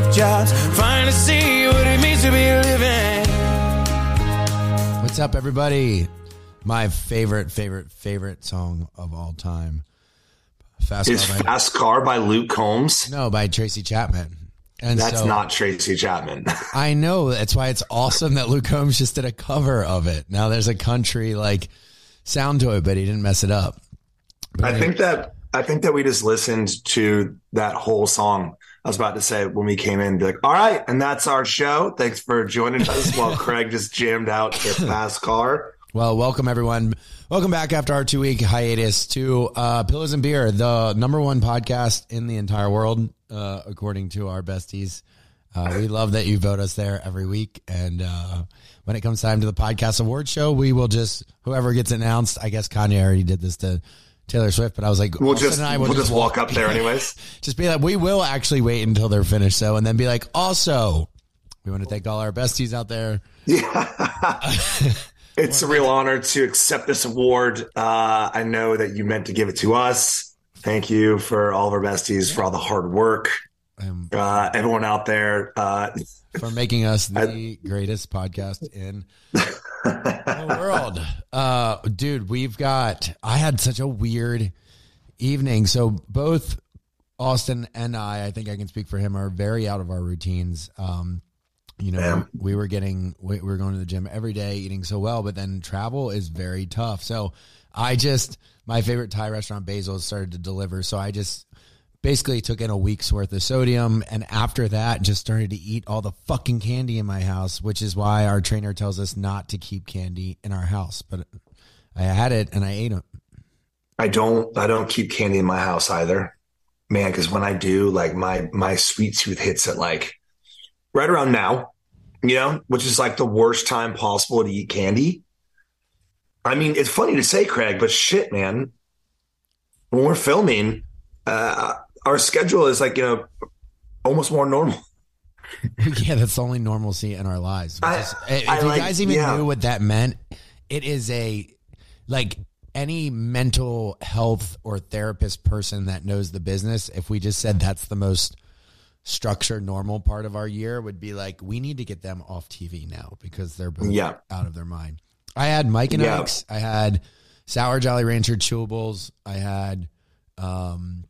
get jobs. Finally see what it means to be living. What's up, everybody? My favorite, favorite, favorite song of all time. Fast Is Car by, Fast Car by Luke Combs? no, by Tracy Chapman. And That's so- not Tracy Chapman. I know. That's why it's awesome that Luke Combs just did a cover of it. Now there's a country like sound to it, but he didn't mess it up. But I anyway, think that I think that we just listened to that whole song. I was about to say when we came in, be like, all right, and that's our show. Thanks for joining us while Craig just jammed out to Fast Car. Well, welcome everyone. Welcome back after our two week hiatus to uh, Pillows and Beer, the number one podcast in the entire world, uh, according to our besties. Uh, we love that you vote us there every week. And uh, when it comes time to the podcast award show, we will just whoever gets announced. I guess Kanye already did this to Taylor Swift, but I was like, We'll Austen just and I we'll, just walk up there anyways. just be like, we will actually wait until they're finished, though, and then be like, also, we want to thank all our besties out there. Yeah. it's a real honor to accept this award. Uh, I know that you meant to give it to us. Thank you for all of our besties for all the hard work. Um, Uh, everyone out there, uh, for making us the greatest podcast in the world. Uh, dude, we've got, I had such a weird evening. So both Austen and I, I think I can speak for him, are very out of our routines. Um, you know, Yeah. we were getting, we were going to the gym every day, eating so well, but then travel is very tough. So I just, my favorite Thai restaurant, Basil, started to deliver. So I just basically took in a week's worth of sodium. And after that, just started to eat all the fucking candy in my house, which is why our trainer tells us not to keep candy in our house. But I had it and I ate it. I don't I don't keep candy in my house either. Man, because when I do, like my my sweet tooth hits at like right around now, you know, which is like the worst time possible to eat candy. I mean, it's funny to say, Craig, but shit, man. When we're filming, uh, our schedule is like, you know, almost more normal. yeah, that's the only normalcy in our lives. I- is- if I you like- guys even yeah. knew what that meant, it is a like any mental health or therapist person that knows the business. If we just said that's the most structured, normal part of our year, would be like we need to get them off TV now because they're both Yeah. out of their mind. I had Mike and Yeah. Ike's. I had Sour Jolly Rancher chewables. I had um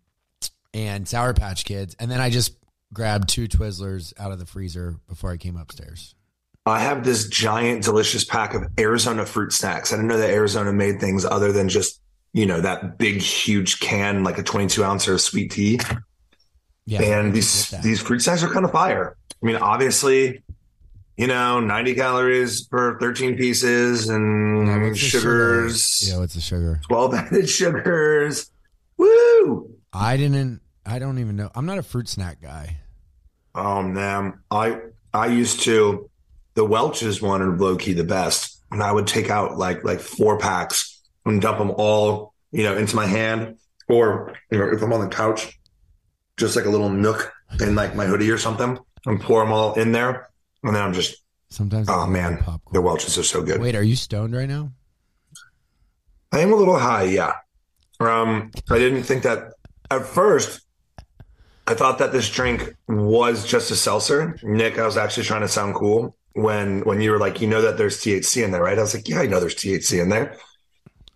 and Sour Patch Kids, and then I just grabbed two Twizzlers out of the freezer before I came upstairs. I have this giant, delicious pack of Arizona fruit snacks. I didn't know that Arizona made things other than just, you know, that big, huge can, like a 22 ounce of sweet tea. Yeah, and these these fruit snacks are kind of fire. I mean, obviously, you know, 90 calories per 13 pieces Yeah, and what's sugars, Sugar? Yeah, what's the sugar? 12 added sugars. Woo! I didn't. I don't even know. I'm not a fruit snack guy. Oh man, I I used to the Welch's one are low key the best, and I would take out like like four packs and dump them all you know into my hand, or you know if I'm on the couch, just like a little nook in like my hoodie or something, and pour them all in there, and then I'm just Sometimes. oh man, popcorn. the Welch's are so good. Wait, are you stoned right now? I am a little high, yeah. Um, I didn't think that at first. I thought that this drink was just a seltzer. Nick, I was actually trying to sound cool when when you were like, you know that there's THC in there, right? I was like, yeah, I know there's THC in there.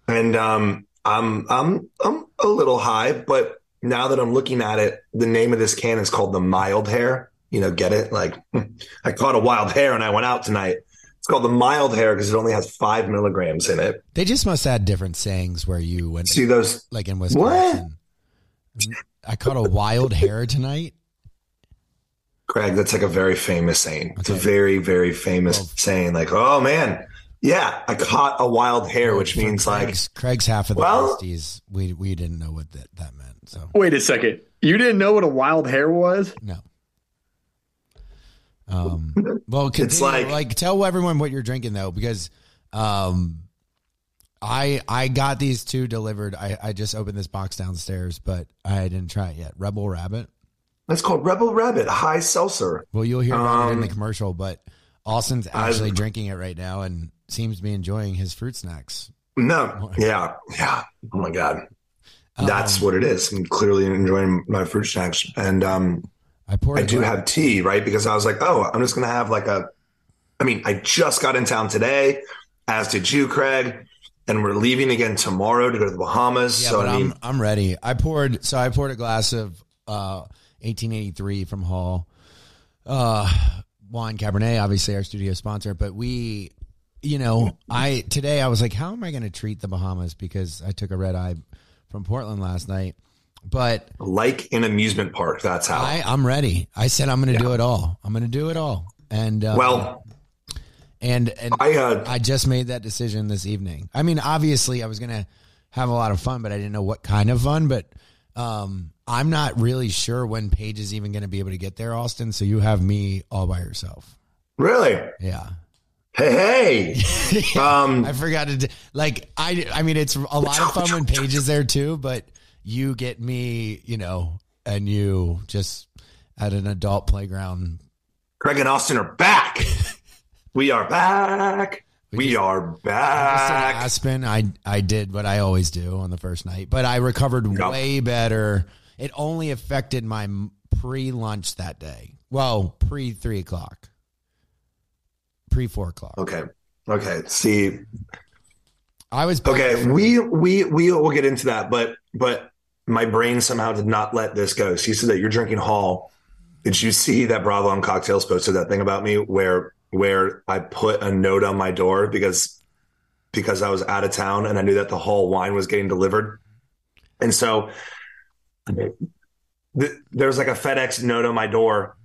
And um, I'm I'm I'm a little high, but now that I'm looking at it, the name of this can is called the Mild Hair. You know, get it? Like, I caught a wild hair and I went out tonight. It's called the Mild Hair because it only has five milligrams in it. They just must add different sayings where you went, See those like in Wisconsin. I caught a wild hair tonight. Craig, that's like a very famous saying. It's a very, very famous Well- saying. Like, oh man, yeah, I caught a wild hair, which For means like, Craig's, Craig's half of the Well- besties. We we didn't know what that, that meant. So Wait a second. You didn't know what a wild hair was? no. Um. Well, continue, It's like- like tell everyone what you're drinking though, because um, I I got these two delivered. I I just opened this box downstairs, but I didn't try it yet. Rebel Rabbit. that's called Rebel Rabbit High Seltzer. Well, you'll hear about it in the Um, commercial, but Austen's actually drinking it right now and seems to be enjoying his fruit snacks. No, yeah, yeah. Oh my god, that's Um, what it is. I'm clearly enjoying my fruit snacks, and um, I poured. I do have tea, right? Because I was like, oh, I'm just gonna have like a. I mean, I just got in town today, as did you, Craig, and we're leaving again tomorrow to go to the Bahamas. Yeah, so but I mean, I'm I'm ready. I poured so I poured a glass of uh 1883 from Hall. Uh wine Cabernet, obviously our studio sponsor, but we you know, I today I was like, how am I gonna treat the Bahamas? Because I took a red eye from Portland last night. But like an amusement park, that's how. I, I'm ready. I said I'm gonna do it all. I'm gonna do it all. And uh, well, and and I uh, I just made that decision this evening. I mean, obviously, I was gonna have a lot of fun, but I didn't know what kind of fun. But um, I'm not really sure when Paige is even gonna be able to get there, Austen. So you have me all by yourself. really, Yeah, hey, hey, um, I forgot to like. I I mean, it's a lot of fun when Paige is there too, but you get me, you know, and you just at an adult playground. Craig and Austen are back. We are back. We are Just in back. Aspen, I I did what I always do on the first night, but I recovered Yep. way better. It only affected my pre lunch that day. Well, pre three o'clock, pre four o'clock. Okay. Okay. See, I was Okay, we we we will get into that, but but my brain somehow did not let this go. So you said that you're drinking Hall. Did you see that Bravo on Cocktails posted that thing about me where where I put a note on my door because because I was out of town and I knew that the Hall wine was getting delivered, and so th- there was like a FedEx note on my door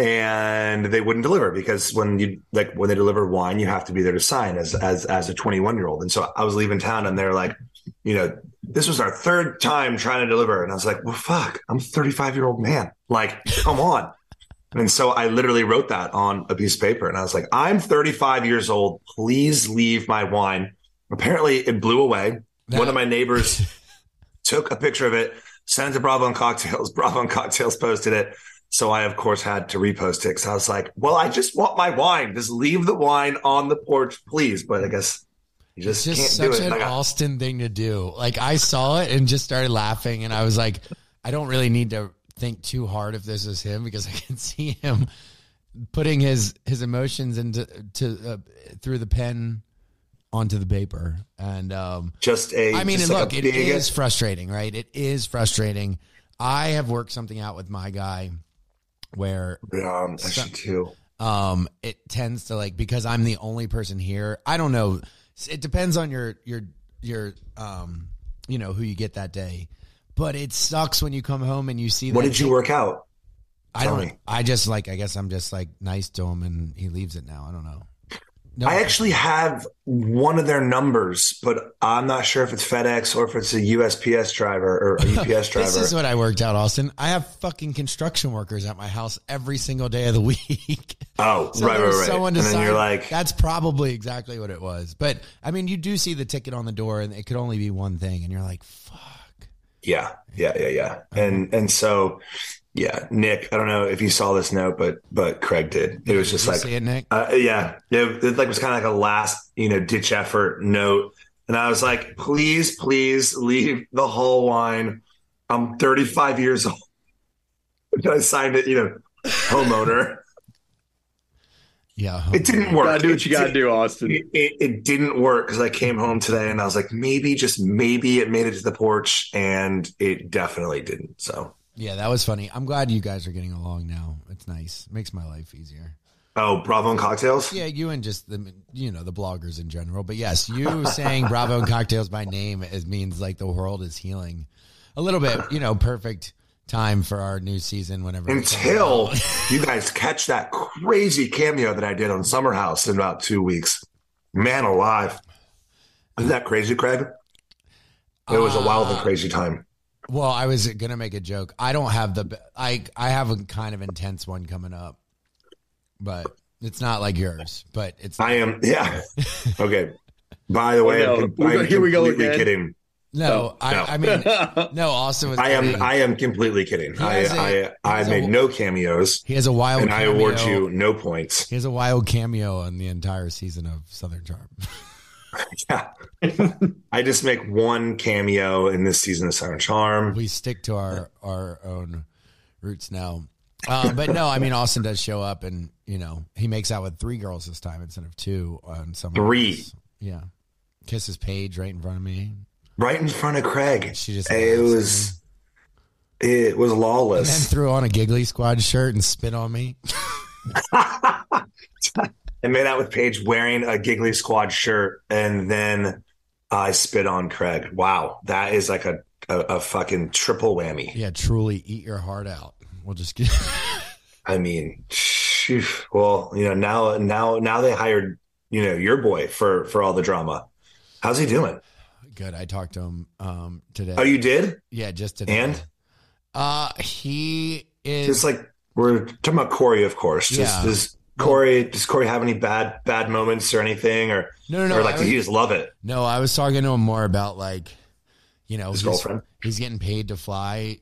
and they wouldn't deliver because when you like when they deliver wine, you have to be there to sign as as as a 21 year old. And so I was leaving town, and they're like, you know, this was our third time trying to deliver, and I was like, well, fuck, I'm a 35 year old man, like, come on. And so I literally wrote that on a piece of paper, and I was like, I'm 35 years old. Please leave my wine. Apparently, it blew away. One of my neighbors took a picture of it, sent it to Bravo and Cocktails. Bravo and Cocktails posted it. So I, of course, had to repost it because I was like, well, I just want my wine. Just leave the wine on the porch, please. But I guess you It's just, just can't such do it. an Like, Austen thing to do. Like I saw it and just started laughing, and I was like, I don't really need to think too hard if this is him because I can see him putting his his emotions into to uh, through the pen onto the paper, and um, just a. I mean, and like look, it frustrating, right? It is frustrating. I have worked something out with my guy where Um, actually, too. um it tends to like because i'm the only person here i don't know it depends on your your your um you know who you get that day but it sucks when you come home and you see What did you work out? i tell don't me? i just like i guess i'm just like nice to him and he leaves it now i don't know no I actually have one of their numbers, but I'm not sure if it's FedEx or if it's a USPS driver or a UPS driver. this is what i worked out austen i have fucking construction workers at my house every single day of the week oh, So right, right, right. someone And then you're like, that's probably exactly what it was. But I mean, you do see the ticket on the door, and it could only be one thing, and you're like, "Fuck." Yeah, yeah, yeah, yeah. And and so, yeah, Nick. I don't know if you saw this note, but but Craig did. It was just Did like, see it, Nick. uh, yeah, it, it like was kind of like a last you know ditch effort note, and I was like, please, please leave the Hall wine. I'm 35 years old. I signed it, you know, homeowner. Yeah, uh-huh. It didn't work. Gotta do what you gotta do, Austen. It, it, it didn't work because I came home today and I was like, maybe, just maybe it made it to the porch, and it definitely didn't. So, yeah, that was funny. I'm glad you guys are getting along now. It's nice. Makes my life easier. oh, Bravo and cocktails. Yeah, you and just the you know the bloggers in general. But yes, you saying Bravo and cocktails by name it means like the world is healing a little bit. You know, perfect time for our new season. Whenever until you guys catch that crazy cameo that I did on Summer House in about two weeks. Man alive. Isn't that crazy, Craig? It was a wild and Uh, crazy time. Well, I was gonna make a joke. I don't have the I I have a kind of intense one coming up, but it's not like yours. But it's I am, yeah. Okay. By the way, Oh, no. I'm, We go- I'm here we go again. kidding. No. I, no. I mean, no. Austen was. I am, kidding. I am completely kidding. He I, has a- I, I a- made no cameos, he has a wild. and I award you no points. He has a wild cameo on the entire season of Southern Charm. Yeah. I just make one cameo in this season of Southern Charm. we stick to our our own roots now. Uh, but no, I mean Austen does show up, and you know he makes out with three girls this time instead of two on some. Three. Yeah, kisses Paige right in front of me. Right in front of Craig. She just it at was it was And then threw on a Giggly Squad shirt and spit on me. I made out with Paige wearing a Giggly Squad shirt, and then I spit on Craig. Wow, that is like a a, a fucking triple whammy. Yeah, truly eat your heart out. We'll just get. I mean, well, you know now now now they hired you know your boy for for all the drama. How's he doing? Good. I talked to him um, today. Oh, you did? yeah, just today. And uh, he is just like we're talking about Corey, of course. Does, Yeah. does Corey does Corey have any bad bad moments or anything, or no, no, no. or like does he just love it? No, I was talking to him more about like, you know, His girlfriend? he's getting paid to fly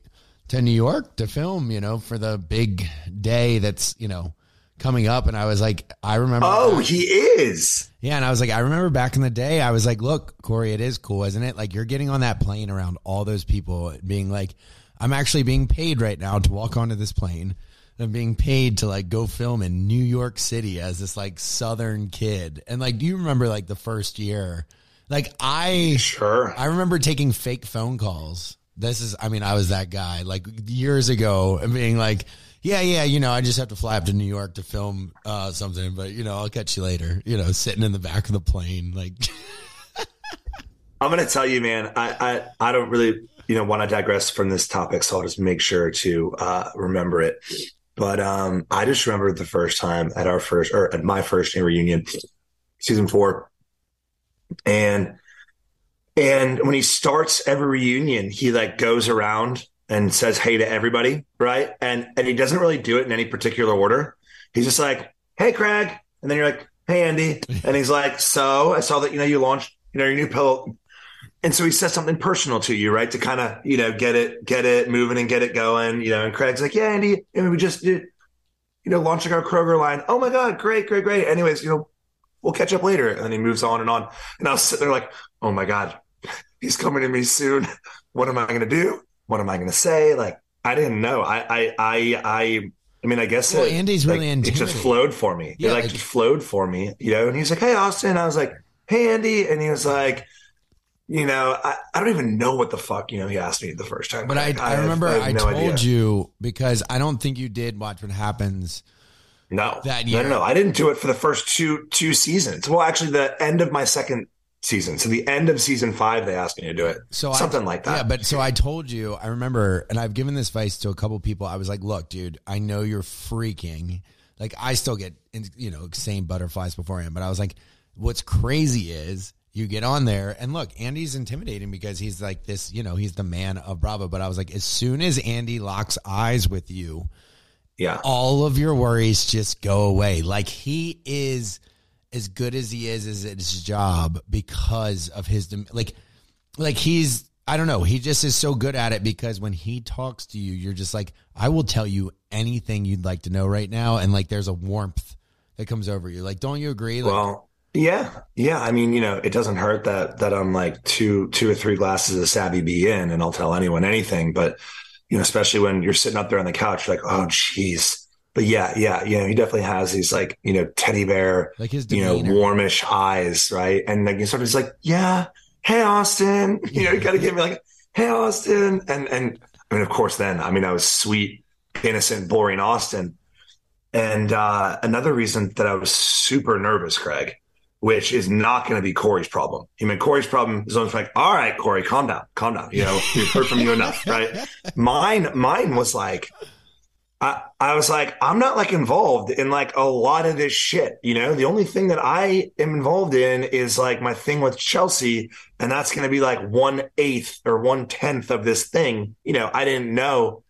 to New York to film, you know, for the big day that's, you know, coming up. And I was like, I remember. Oh, back- he is. yeah. And I was like, I remember back in the day, I was like, look, Corey, it is cool, isn't it? Like you're getting on that plane around all those people being like, I'm actually being paid right now to walk onto this plane. I'm being paid to like go film in New York City as this like Southern kid. And like, do you remember like the first year? Like I, Sure. I remember taking fake phone calls. This is, I mean, I was that guy like years ago and being like, yeah, yeah, you know, I just have to fly up to New York to film uh, something, but you know, I'll catch you later. You know, sitting in the back of the plane, like, I'm gonna tell you, man. I I, I don't really you know want to digress from this topic, so I'll just make sure to uh, remember it. But um, I just remember the first time at our first or at my first reunion, season four, and and when he starts every reunion, he like goes around and says hey to everybody, right? And and he doesn't really do it in any particular order. He's just like, hey, Craig, and then you're like, hey, Andy, and he's like, so I saw that you know you launched you know your new pill and so he says something personal to you, right? To kind of, you know, get it, get it moving and get it going, you know. And Craig's like, yeah, Andy, and we just did, you know, launching our Kroger line. Oh my God, great, great, great. Anyways, you know, we'll catch up later. And then he moves on and on. And I was sitting there like, oh my God, he's coming to me soon. What am I going to do? What am I going to say? Like, I didn't know. I, I, I, I, I mean, I guess Well, it, Andy's really it just flowed for me. Yeah, it like, like- just flowed for me, you know. And he's like, "Hey, Austen." I was like, "Hey, Andy," and he was like, "You know, I, I don't even know what the fuck you know." He asked me the first time, but I, Like, I, have- remember have I, no told idea. you because I don't think you did watch what happens. no, that no, no, no. I didn't do it for the first two two seasons. Well, actually, the end of my second season. So the end of season five, they asked me to do it. So something I, like that. Yeah, but so I told you, I remember, and I've given this advice to a couple people. I was like, look, dude, I know you're freaking. Like, I still get, you know, same butterflies beforehand, but I was like, what's crazy is you get on there and look, Andy's intimidating because he's like this, you know, he's the man of Bravo. But I was like, as soon as Andy locks eyes with you, yeah, all of your worries just go away. Like he is as good as he is as at his job because of his like like he's I don't know, he just is so good at it because when he talks to you, you're just like, I will tell you anything you'd like to know right now and like there's a warmth that comes over you. Like, don't you agree? Like well, yeah, yeah. I mean, you know, it doesn't hurt that that I'm like two two or three glasses of Savvy B in, and I'll tell anyone anything. But you know, especially when you're sitting up there on the couch, like, oh, jeez. But yeah, yeah, you know, he definitely has these like you know teddy bear, like his you know, warmish eyes, right? And like you sort of just like, yeah, hey Austen, you know, you got to give me like, hey Austen, and and I mean, of course, then I mean, I was sweet, innocent, boring Austen. And uh, another reason that I was super nervous, Craig, which is not going to be Corey's problem. I mean, Corey's problem is almost like, all right, Corey, calm down, calm down. You know, we've heard from you enough, right? Mine, mine was like, I, I was like, I'm not like involved in like a lot of this shit. You know, the only thing that I am involved in is like my thing with Chelsea, and that's going to be like one eighth or one tenth of this thing. You know, I didn't know.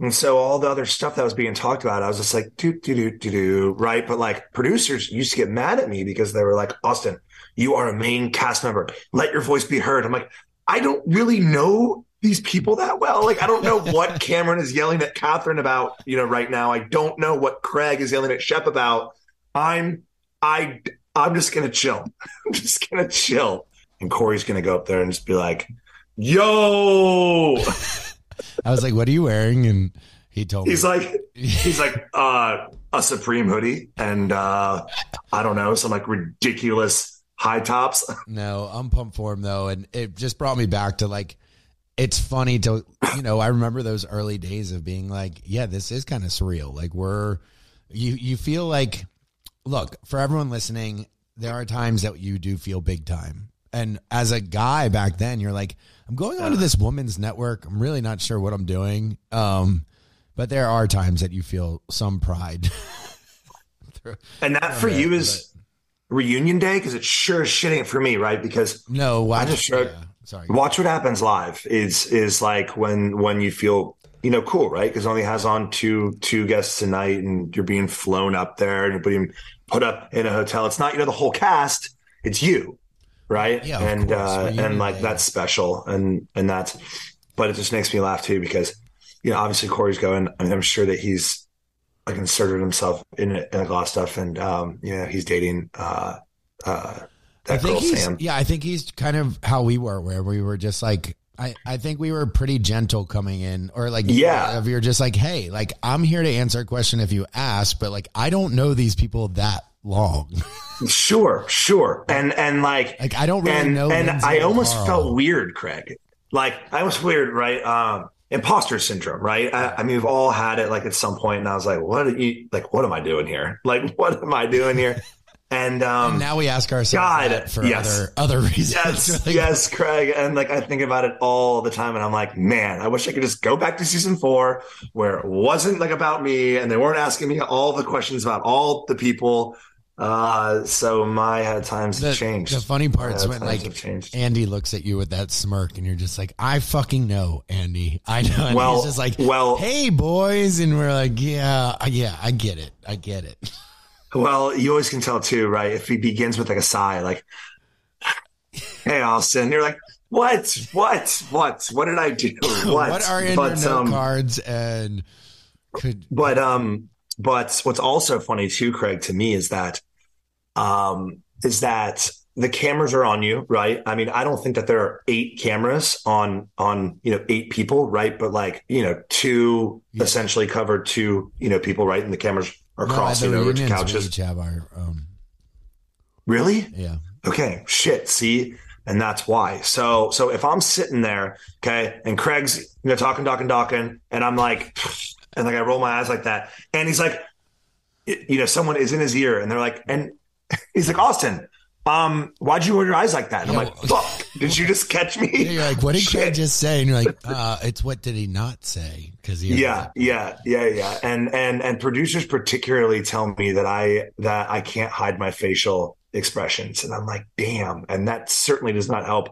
And so all the other stuff that was being talked about, I was just like, do, do, do, do, do, right? But like producers used to get mad at me because they were like, Austen, you are a main cast member. Let your voice be heard. I'm like, I don't really know these people that well. Like, I don't know what Cameran is yelling at Kathryn about, you know, right now. I don't know what Craig is yelling at Shep about. I'm, I, I'm just gonna chill. I'm just gonna chill. And Corey's gonna go up there and just be like, "Yo, I was like, "What are you wearing?" And He told me He's me. like, he's like, uh, a Supreme hoodie and uh, I don't know, some like ridiculous high tops. No, I'm pumped for him though, and it just brought me back to like, it's funny to you know I remember those early days of being like, yeah, this is kind of surreal. Like we're you you feel like, look for everyone listening, there are times that you do feel big time, and as a guy back then, you're like, I'm going onto this woman's network. I'm really not sure what I'm doing. Um, but there are times that you feel some pride. And that for you is reunion day because it sure as shit ain't for me, right? Because no, i just showed- yeah, sorry. watch what happens live is is like when when you feel you know cool, right? Because only has on two two guests tonight, and you're being flown up there and you're being put up in a hotel. It's not you know the whole cast; it's you, right? Yeah, and uh, and like day. that's special, and and that's. But it just makes me laugh too because you know obviously Corey's going. I mean, I'm sure that he's like inserted himself in, in a lot of stuff, and um, you know he's dating uh, uh, I think he's Sam. yeah, I think he's kind of how we were, where we were just like I, I think we were pretty gentle coming in, or like Yeah. if you're just like, hey, like I'm here to answer a question if you ask, but like I don't know these people that long. Sure, sure, and and like like I don't really and know. and Lindsay I almost Carl. felt weird, Craig. Like I was weird, right? Um, imposter syndrome, right? I, I mean, we've all had it, like at some point, and I was like, "What? Are you, like, what am I doing here? Like, what am I doing here?" And um, And now we ask ourselves God, for yes. other other reasons. yes, Like, yes, Craig, and like I think about it all the time, and I'm like, man, I wish I could just go back to season four where it wasn't like about me, and they weren't asking me all the questions about all the people. Uh, so my uh, times The, have changed. the funny part's Uh, when like. Andy looks at you with that smirk, and you're just like, "I fucking know, Andy. I know." And Well- he's just like, well- hey, boys," and we're like, "Yeah, yeah, I get it, I get it." Well, you always can tell too, right? If he begins with like a sigh, like, "Hey, Austen," you're like, "What? What? What? What did I do? What? What, are in but, your note um, cards? And could but um, but what's also funny too, Craig, to me is that, um, is that the cameras are on you, right? I mean, I don't think that there are eight cameras on on you know eight people, right? But like you know, two Yeah. essentially covered two you know people, right? And the cameras are no, crossing over to reunions, we couches. each have our um, own. Really? Yeah, Okay, shit. See, and that's why. So, so if I'm sitting there, okay, and Craig's you know talking, talking, talking, and I'm like, and like I roll my eyes like that, and he's like, you know, someone is in his ear, and they're like, and he's like, Austen, um, why'd you roll your eyes like that? And I'm like, fuck, did you just catch me? Yeah, you're like, what did Craig just say? And you're like, uh, it's what did he not say? Because he yeah yeah yeah yeah. And and and producers particularly tell me that i that i can't hide my facial expressions. And i'm like damn. And that certainly does not help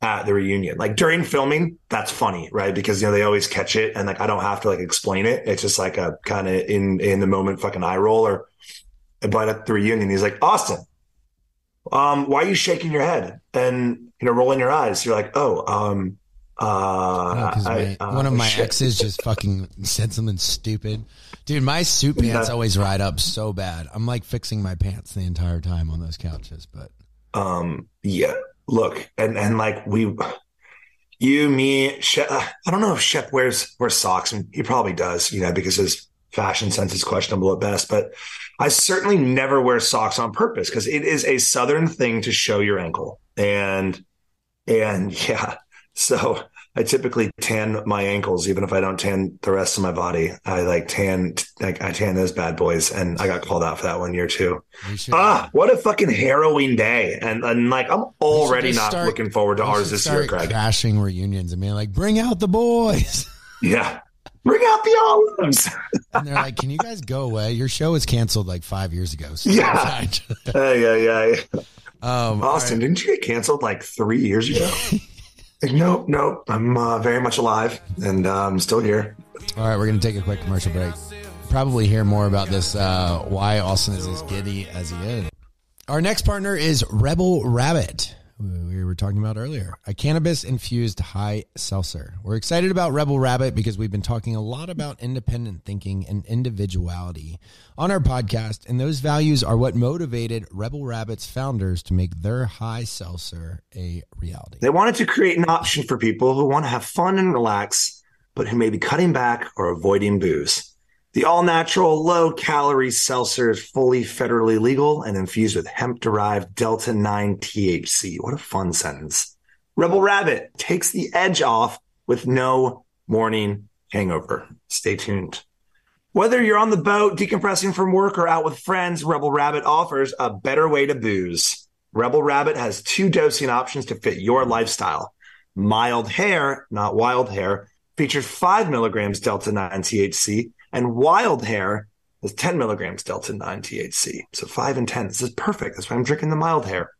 at the reunion. Like during filming that's funny right? Because you know they always catch it. And like i don't have to like explain it. It's just like a kind of in in the moment fucking eye roll or but at the reunion he's like austen um why are you shaking your head and you know rolling your eyes you're like oh um uh, because I- uh, one of my shit. exes just fucking said something stupid. Dude, my suit pants That- always ride up so bad. I'm like fixing my pants the entire time on those couches. But um yeah look and and like we you me Shep, i don't know if shep wears wears socks and he probably does you know because his fashion sense is questionable at best but i certainly never wear socks on purpose because it is a southern thing to show your ankle and and yeah so i typically tan my ankles even if i don't tan the rest of my body i like tan like i tan those bad boys and i got called out for that one year too Ah, what a fucking harrowing day. And and like I'm already not start- looking forward to ours this year, Craig. crashing reunions I mean, like, bring out the boys. Yeah. Bring out the olives. And they're like, can you guys go away? Your show was canceled like five years ago. So Yeah. yeah, yeah, um, Austen, didn't you get canceled like three years ago? like, nope, nope. I'm uh, very much alive and uh, I'm still here. All right, we're going to take a quick commercial break. Probably hear more about this, uh, why Austen is as giddy as he is. Our next partner is Rebel Rabbit, we were talking about earlier, a cannabis infused high seltzer. We're excited about Rebel Rabbit because we've been talking a lot about independent thinking and individuality on our podcast, and those values are what motivated Rebel Rabbit's founders to make their high seltzer a reality. They wanted to create an option for people who want to have fun and relax but who may be cutting back or avoiding booze. The all natural, low calorie seltzer is fully federally legal and infused with hemp derived Delta 9 THC. What a fun sentence. Rebel Rabbit takes the edge off with no morning hangover. Stay tuned. Whether you're on the boat, decompressing from work, or out with friends, Rebel Rabbit offers a better way to booze. Rebel Rabbit has two dosing options to fit your lifestyle. Mild Hair, not Wild Hair, features 5 milligrams Delta 9 THC, and Wild Hair is 10 milligrams Delta 9 THC. So 5 and 10. This is perfect. That's why I'm drinking the Mild Hair.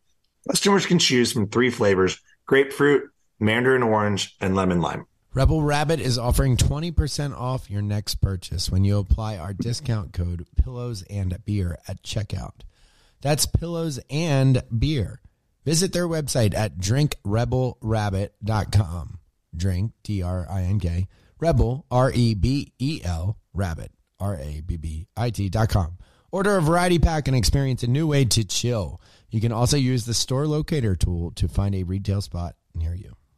Customers can choose from three flavors grapefruit, mandarin orange, and lemon lime. Rebel Rabbit is offering 20% off your next purchase when you apply our discount code pillows and beer at checkout. That's pillows and beer. Visit their website at drinkrebelrabbit.com. Drink, D R I N K, rebel, R E B E L, rabbit, R A B B I T.com. Order a variety pack and experience a new way to chill. You can also use the store locator tool to find a retail spot near you.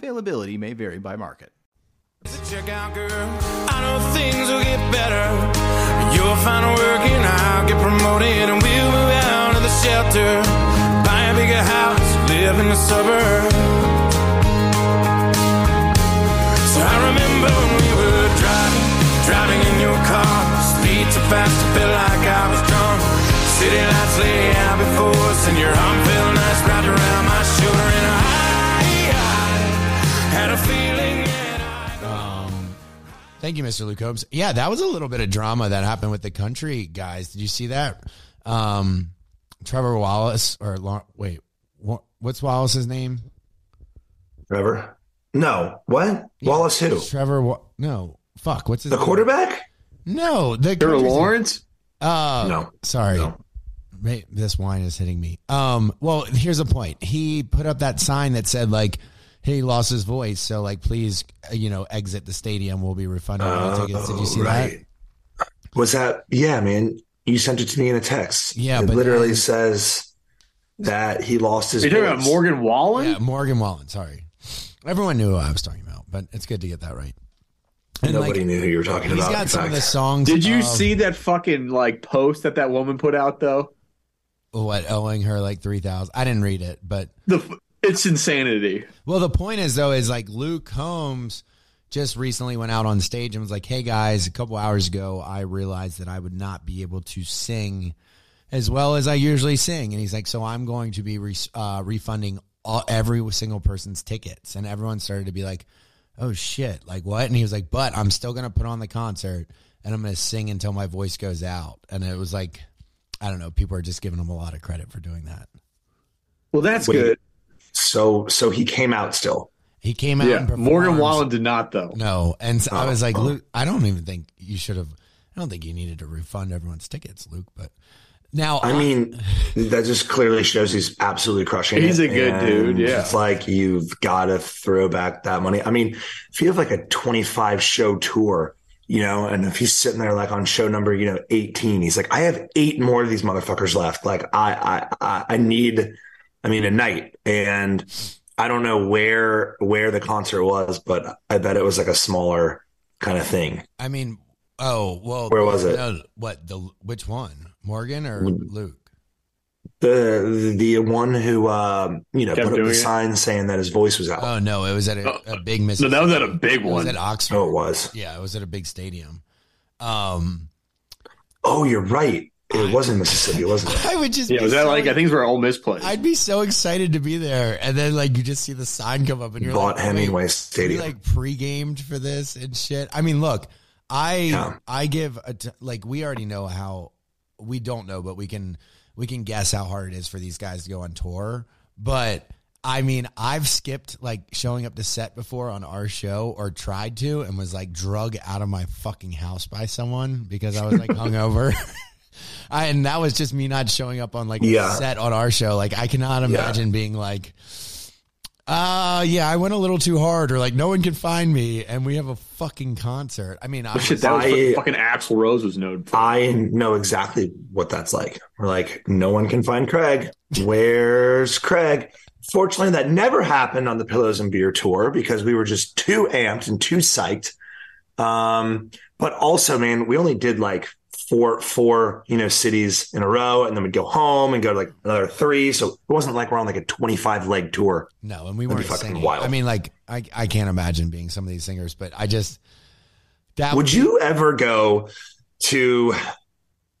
Availability may vary by market. I know things will get better. You'll find work and I'll get promoted and we'll move out of the shelter. Buy a bigger house, live in the suburbs. So I remember when we were driving, driving in your car. Speed so fast, I felt like I was drunk. City lights lay out before us and your arm felt nice wrapped around my shoulder. And I had a feeling that I Thank you, Mr. Luke Combs. Yeah, that was a little bit of drama that happened with the country guys. Did you see that? Um, Trevor Wallace or Lau- wait, what, what's Wallace's name? Trevor? No. What? Wallace who? Trevor. Wa- no, fuck. What's his The name? quarterback? No, the Trevor country's- Lawrence? Uh, No. sorry. No. Wait, This wine is hitting me. Um, well, here's a point. He put up that sign that said like he lost his voice, so like please, uh, you know, exit the stadium. We'll be refunding your tickets. Did you see that? Was that? Yeah, man. You sent it to me in a text. Yeah, it but literally then- says that he lost his. Are you talking about. Morgan Wallen? Yeah, Morgan Wallen. Sorry, everyone knew who I was talking about, but it's good to get that right. And Nobody like, knew who you were talking he's about. got in some of the songs. Did you of- see that fucking like post that that woman put out though? what owing her like three thousand? I didn't read it, but The f- it's insanity. Well, the point is though is like Luke Combs just recently went out on stage and was like, "Hey guys, a couple hours ago, I realized that I would not be able to sing as well as I usually sing." And he's like, "So I'm going to be re- uh, refunding all, every single person's tickets." And everyone started to be like, "Oh shit, like what?" And he was like, "But I'm still going to put on the concert and I'm going to sing until my voice goes out." And it was like, I don't know, people are just giving him a lot of credit for doing that. Well, that's Wait. good. So, so he came out still. He came out Yeah, and performed. Morgan Wallen did not though. No, and so I Oh, was like, oh. Luke, I don't even think you should have. I don't think you needed to refund everyone's tickets, Luke. But now, I mean, that just clearly shows he's absolutely crushing He's it. a good And dude, yeah. It's like you've got to throw back that money. I mean, if you have like a 25 show tour, you know, and if he's sitting there like on show number, you know, 18, he's like, I have eight more of these motherfuckers left. Like I, I, I, I need, I mean, a night. And I don't know where, where the concert was, but I bet it was like a smaller kind of thing. I mean, oh well, Where was it? No, what the which one, Morgan or Mm. Luke? The, the one who, um, you know, Kept put up the it? sign saying that his voice was out. Oh no, it was at a, a big Miss. No, that was at a big It was one. at Oxford. Oh, it was. Yeah, it was at a big stadium. Um, Oh, you're right. It wasn't Mississippi, wasn't it? I would just Yeah, be was that so- like I think it's where Ole Miss plays. I'd be so excited to be there, and then like you just see the sign come up, and you're Bought like, Hemingway wait, Stadium. We like pre-gamed for this and shit. I mean, look, I Yeah. I give a t- like we already know how we don't know, but we can we can guess how hard it is for these guys to go on tour. But I mean, I've skipped like showing up to set before on our show or tried to and was like drug out of my fucking house by someone because I was like hungover. I, and that was just me not showing up on like Yeah. set on our show. Like I cannot imagine being like, uh, yeah, I went a little too hard or like no one can find me and we have a fucking concert. I mean, I was, Shit, that was I- fucking Axl Rose was known for. I know exactly what that's like. We're like, no one can find Craig. Where's Craig? Fortunately, that never happened on the Pillows and Beer tour because we were just too amped and too psyched. Um, but also, man, we only did like four, four, you know, cities in a row, and then we'd go home and go to like another three. So it wasn't like we're on like a twenty-five leg tour. no, and we That'd weren't fucking singing. wild. I mean, like I, I can't imagine being some of these singers, but I just, that Would you ever go to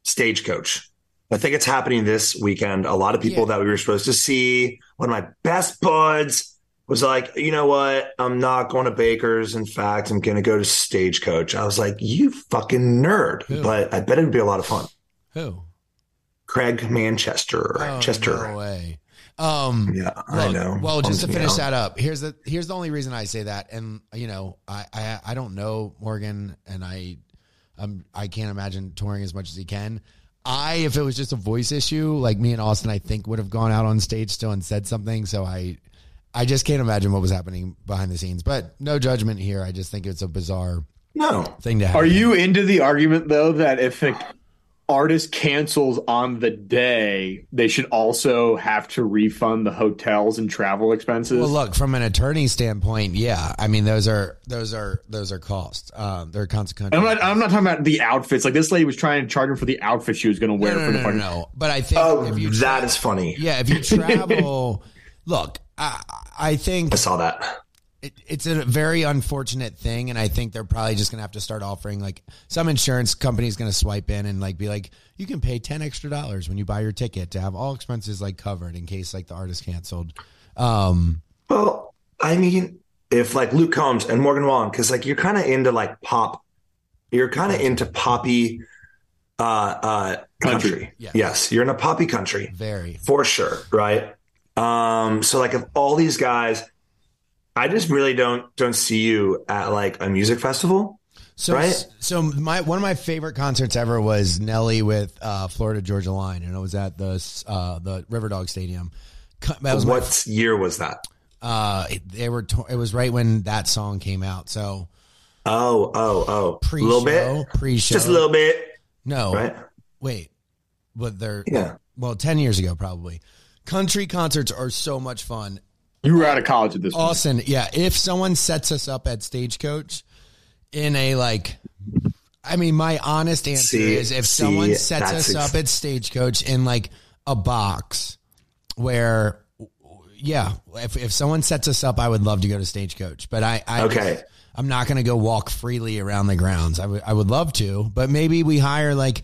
Stagecoach? I think it's happening this weekend. A lot of people Yeah. that we were supposed to see. One of my best buds was like, you know what? I'm not going to Baker's. In fact, I'm going to go to Stagecoach. I was like, you fucking nerd. Who? But I bet it would be a lot of fun. who? Craig Manchester. Oh, Chester. No way. Um, Yeah, I know. Well, just to finish that up, here's the here's the only reason I say that, and you know, I I, I don't know Morgan, and I um I can't imagine touring as much as he can. I, if it was just a voice issue, like me and Austen, I think would have gone out on stage still and said something. So I, I just can't imagine what was happening behind the scenes. But no judgment here. I just think it's a bizarre No. thing to happen. Are you into the argument though that if an artist cancels on the day, they should also have to refund the hotels and travel expenses? Well, look from an attorney standpoint, yeah. I mean, those are those are those are costs. Um, they're consequential. I'm not. I'm not talking about the outfits. Like this lady was trying to charge him for the outfit she was going to wear no, no, for the no, no, fucking. no. But I think Oh, if you that is funny. Yeah, if you travel, look, I, I think I saw that. it, it's a very unfortunate thing, and I think they're probably just gonna have to start offering like some insurance company's gonna swipe in and like be like, you can pay ten extra dollars when you buy your ticket to have all expenses like covered in case like the artist canceled. Um, Well, I mean, if like Luke Combs and Morgan Wallen, because like you're kind of into like pop, you're kind of into poppy uh uh country. Country. Yeah. Yes, you're in a poppy country very for sure, right? Um, so like if all these guys, I just really don't don't see you at like a music festival. so Right? so my one of my favorite concerts ever was Nelly with uh, Florida Georgia Line, and it was at the uh, the Riverdog Stadium. Was my What year was that? Uh, it, they were. It was right when that song came out. So Oh, oh, oh, pre-show, little bit, pre-show, just a little bit, No, right? wait, but they're Yeah. Well, ten years ago, probably. Country concerts are so much fun. You were out of college at this point. Austen, yeah. If someone sets us up at Stagecoach in a like, I mean, my honest answer See- is if see, someone sets us up at Stagecoach in like a box where, yeah, if if someone sets us up, I would love to go to Stagecoach, but I, I Okay. just- I'm not going to go walk freely around the grounds. I would I would love to, but maybe we hire like.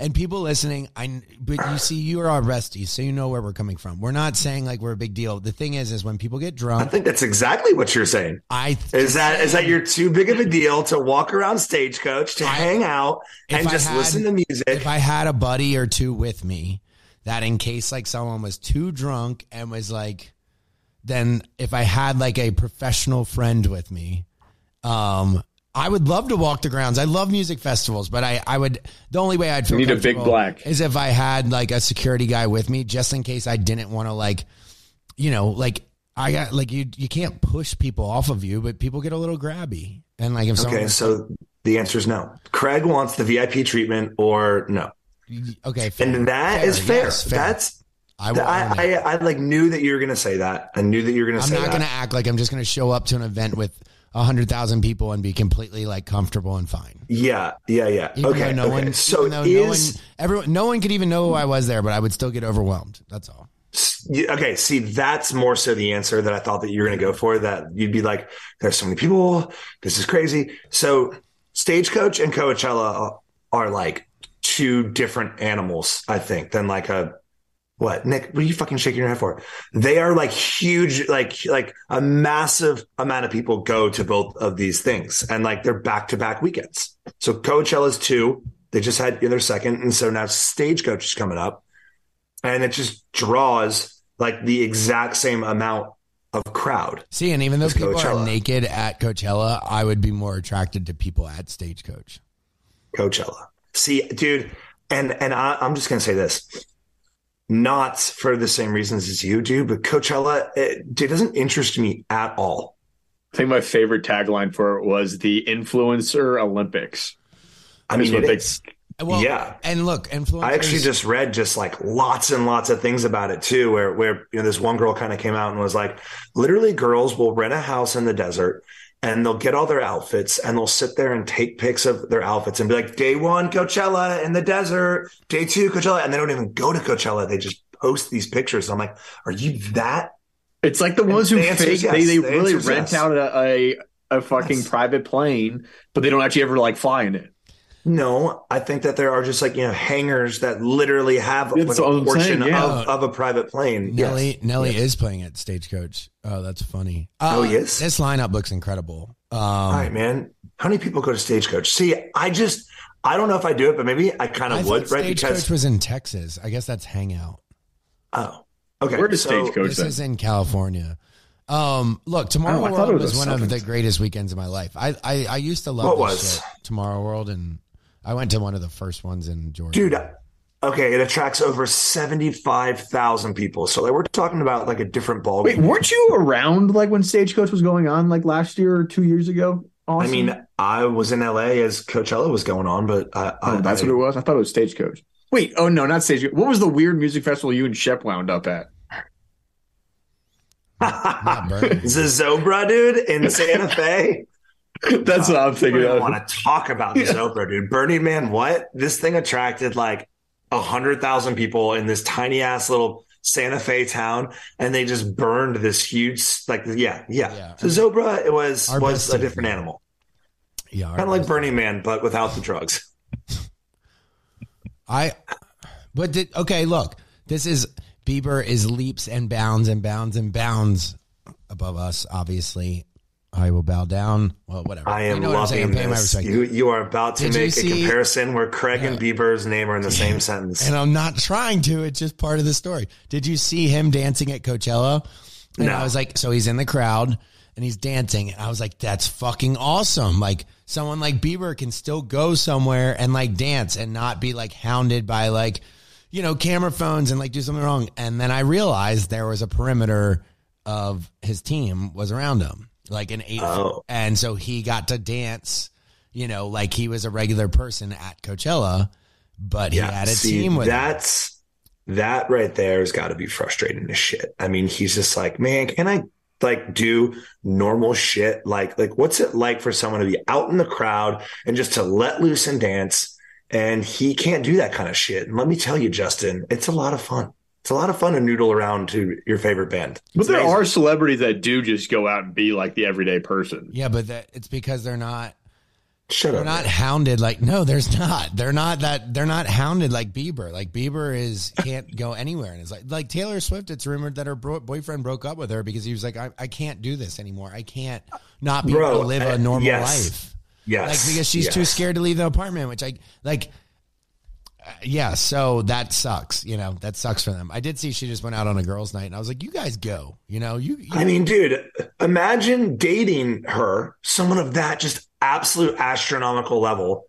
And people listening, I but you see, you are our besties, so you know where we're coming from. We're not saying like we're a big deal. The thing is, is when people get drunk, I think that's exactly what you're saying. I Is that is that you're too big of a deal to walk around stagecoach to I- hang out and just had- listen to music? if I had a buddy or two with me, that in case like someone was too drunk and was like, then if I had like a professional friend with me, um, I would love to walk the grounds. I love music festivals, but I, I would the only way I'd feel need a big comfortable black. is if I had like a security guy with me, just in case I didn't want to like, you know, like I got like you you can't push people off of you, but people get a little grabby, and like if someone okay, so the answer is no. Craig wants the VIP treatment or no. okay, fair, And that is fair. yes, That's I, I. I I like knew that you were gonna say that. I knew that you were gonna say that. I'm not going to act like I'm just going to show up to an event with a hundred thousand people and be completely like comfortable and fine. Yeah, yeah, yeah. Even okay, no okay. one, so is no one, everyone, no one could even know who I was there, but I would still get overwhelmed. That's all. Okay, see, that's more so the answer that I thought that you were going to go for. That you'd be like, "There's so many people. This is crazy." So, Stagecoach and Coachella are like two different animals, I think, than like a what? Nick, what are you fucking shaking your head for? They are like huge, like like a massive amount of people go to both of these things, and like they're back to back weekends. So Coachella's two. They just had their second, and so now Stagecoach is coming up and it just draws like the exact same amount of crowd. See, and even though people Coachella. are naked at Coachella, I would be more attracted to people at Stagecoach. Coachella. See, dude, and and I, I'm just gonna say this, not for the same reasons as you do, but Coachella it, it doesn't interest me at all. I think my favorite tagline for it was the influencer Olympics. I mean, what it they- is. Uh, well, Yeah. and look, influencers. I actually just read just like lots and lots of things about it too, where where you know this one girl kind of came out and was like, literally, girls will rent a house in the desert and they'll get all their outfits and they'll sit there and take pics of their outfits and be like, day one Coachella in the desert, day two Coachella, and they don't even go to Coachella. They just post these pictures. I'm like, are you that? It's like the ones who the fake, yes. they, they The really rent yes. out a, a a fucking private plane, but they don't actually ever like fly in it. No, I think that there are just like you know hangars that literally have like a portion saying, yeah. of, of a private plane. Nelly Yes. Nelly is playing at Stagecoach. Oh, that's funny. Uh, Oh, yes. This lineup looks incredible. Um, All right, man. How many people go to Stagecoach? See, I just I don't know if I do it, but maybe I kind of would, right? Stagecoach Because was in Texas. I guess that's Hangout. oh, okay. Where does so- Stagecoach This then? is in California. Um, look, Tomorrow Oh, World was was, a one of the greatest weekends of my life. I I, I used to love What this was? shit, Tomorrow World, and I went to one of the first ones in Georgia. dude? Okay, it attracts over seventy five thousand people. So like we're talking about like a different ball Wait, game. weren't you around like when Stagecoach was going on like last year or two years ago? I mean, I was in LA as Coachella was going on, but I, I oh, that's I, what it was. I thought it was Stagecoach. Wait, oh no, not Stagecoach. What was the weird music festival you and Shep wound up at? Not Burning. Zozobra, dude, in Santa Fe. That's what I'm thinking don't want to talk about the Zopra, dude. Burning Man, what? This thing attracted like a hundred thousand people in this tiny ass little Santa Fe town, and they just burned this huge, like, yeah, yeah. Yeah. So Zobra, it was Our was best a team. different animal, Yeah, kind of like Burning Man, but without the drugs. I, but did, okay, look, this is Bieber is leaps and bounds and bounds and bounds above us. Obviously, I will bow down. Well, whatever. I am you know what I'm saying. I'm loving this. You you are about to Did make a comparison where Craig and Bieber's name are in the same sentence. and I'm not trying to. It's just part of the story. Did you see him dancing at Coachella? And No. I was like, so he's in the crowd and he's dancing. And I was like, that's fucking awesome. Like someone like Bieber can still go somewhere and like dance and not be like hounded by like, you know, camera phones and like do something wrong. And then I realized there was a perimeter of his team was around him, like an eight. Oh. And so he got to dance, you know, like he was a regular person at Coachella, but he had a see, team with him. that's that right there has got to be frustrating as shit. I mean, he's just like, man, can I like do normal shit? Like, like what's it like for someone to be out in the crowd and just to let loose and dance? And he can't do that kind of shit. And let me tell you, Justin, it's a lot of fun. It's a lot of fun to noodle around to your favorite band. But It's there amazing. are celebrities that do just go out and be like the everyday person. Yeah, but that it's because they're not shut they're up. not man. hounded like no, there's not. They're not that they're not hounded like Bieber. Like Bieber is can't go anywhere and it's like like Taylor Swift. It's rumored that her bro- boyfriend broke up with her because he was like, I, I can't do this anymore. I can't not be Bro, able to live uh, a normal yes. life. Yes, Like because she's too scared to leave the apartment, which I like. Uh, Yeah, so that sucks. You know that sucks for them. I did see she just went out on a girls' night, and I was like, "You guys go." You know, you. you I mean, dude, imagine dating her, someone of that just absolute astronomical level,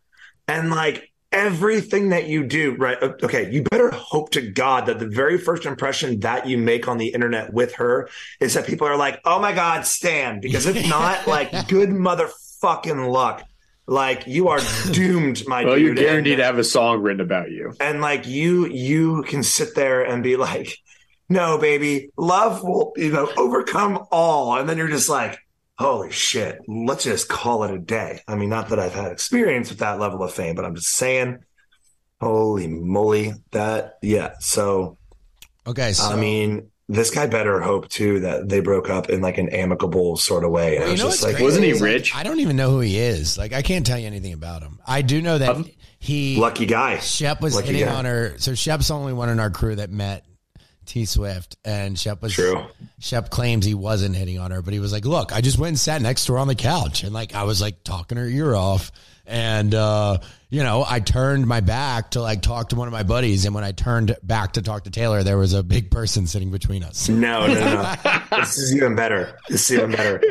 and like everything that you do, right? Okay, you better hope to God that the very first impression that you make on the internet with her is that people are like, oh my God, Stan. Because if not, like, good motherfucking luck. Like, you are doomed, my Well, dude. you're guaranteed And- to have a song written about you. and like you you can sit there and be like no baby love will you know overcome all and then you're just like holy shit let's just call it a day i mean not that i've had experience with that level of fame but i'm just saying holy moly that yeah so okay, so i mean this guy better hope too that they broke up in like an amicable sort of way and Well, I was just like, crazy? wasn't he is, like, rich? I don't even know who he is. Like, I can't tell you anything about him. I do know that Um, he lucky guy Shep was lucky hitting guy. on her. So Shep's the only one in our crew that met T Swift, and Shep was True. Shep claims he wasn't hitting on her, but he was like, "Look, I just went and sat next to her on the couch, and like I was like talking her ear off." And, uh, you know, I turned my back to like talk to one of my buddies. And when I turned back to talk to Taylor, there was a big person sitting between us. No, no, no. this is even better. This is even better.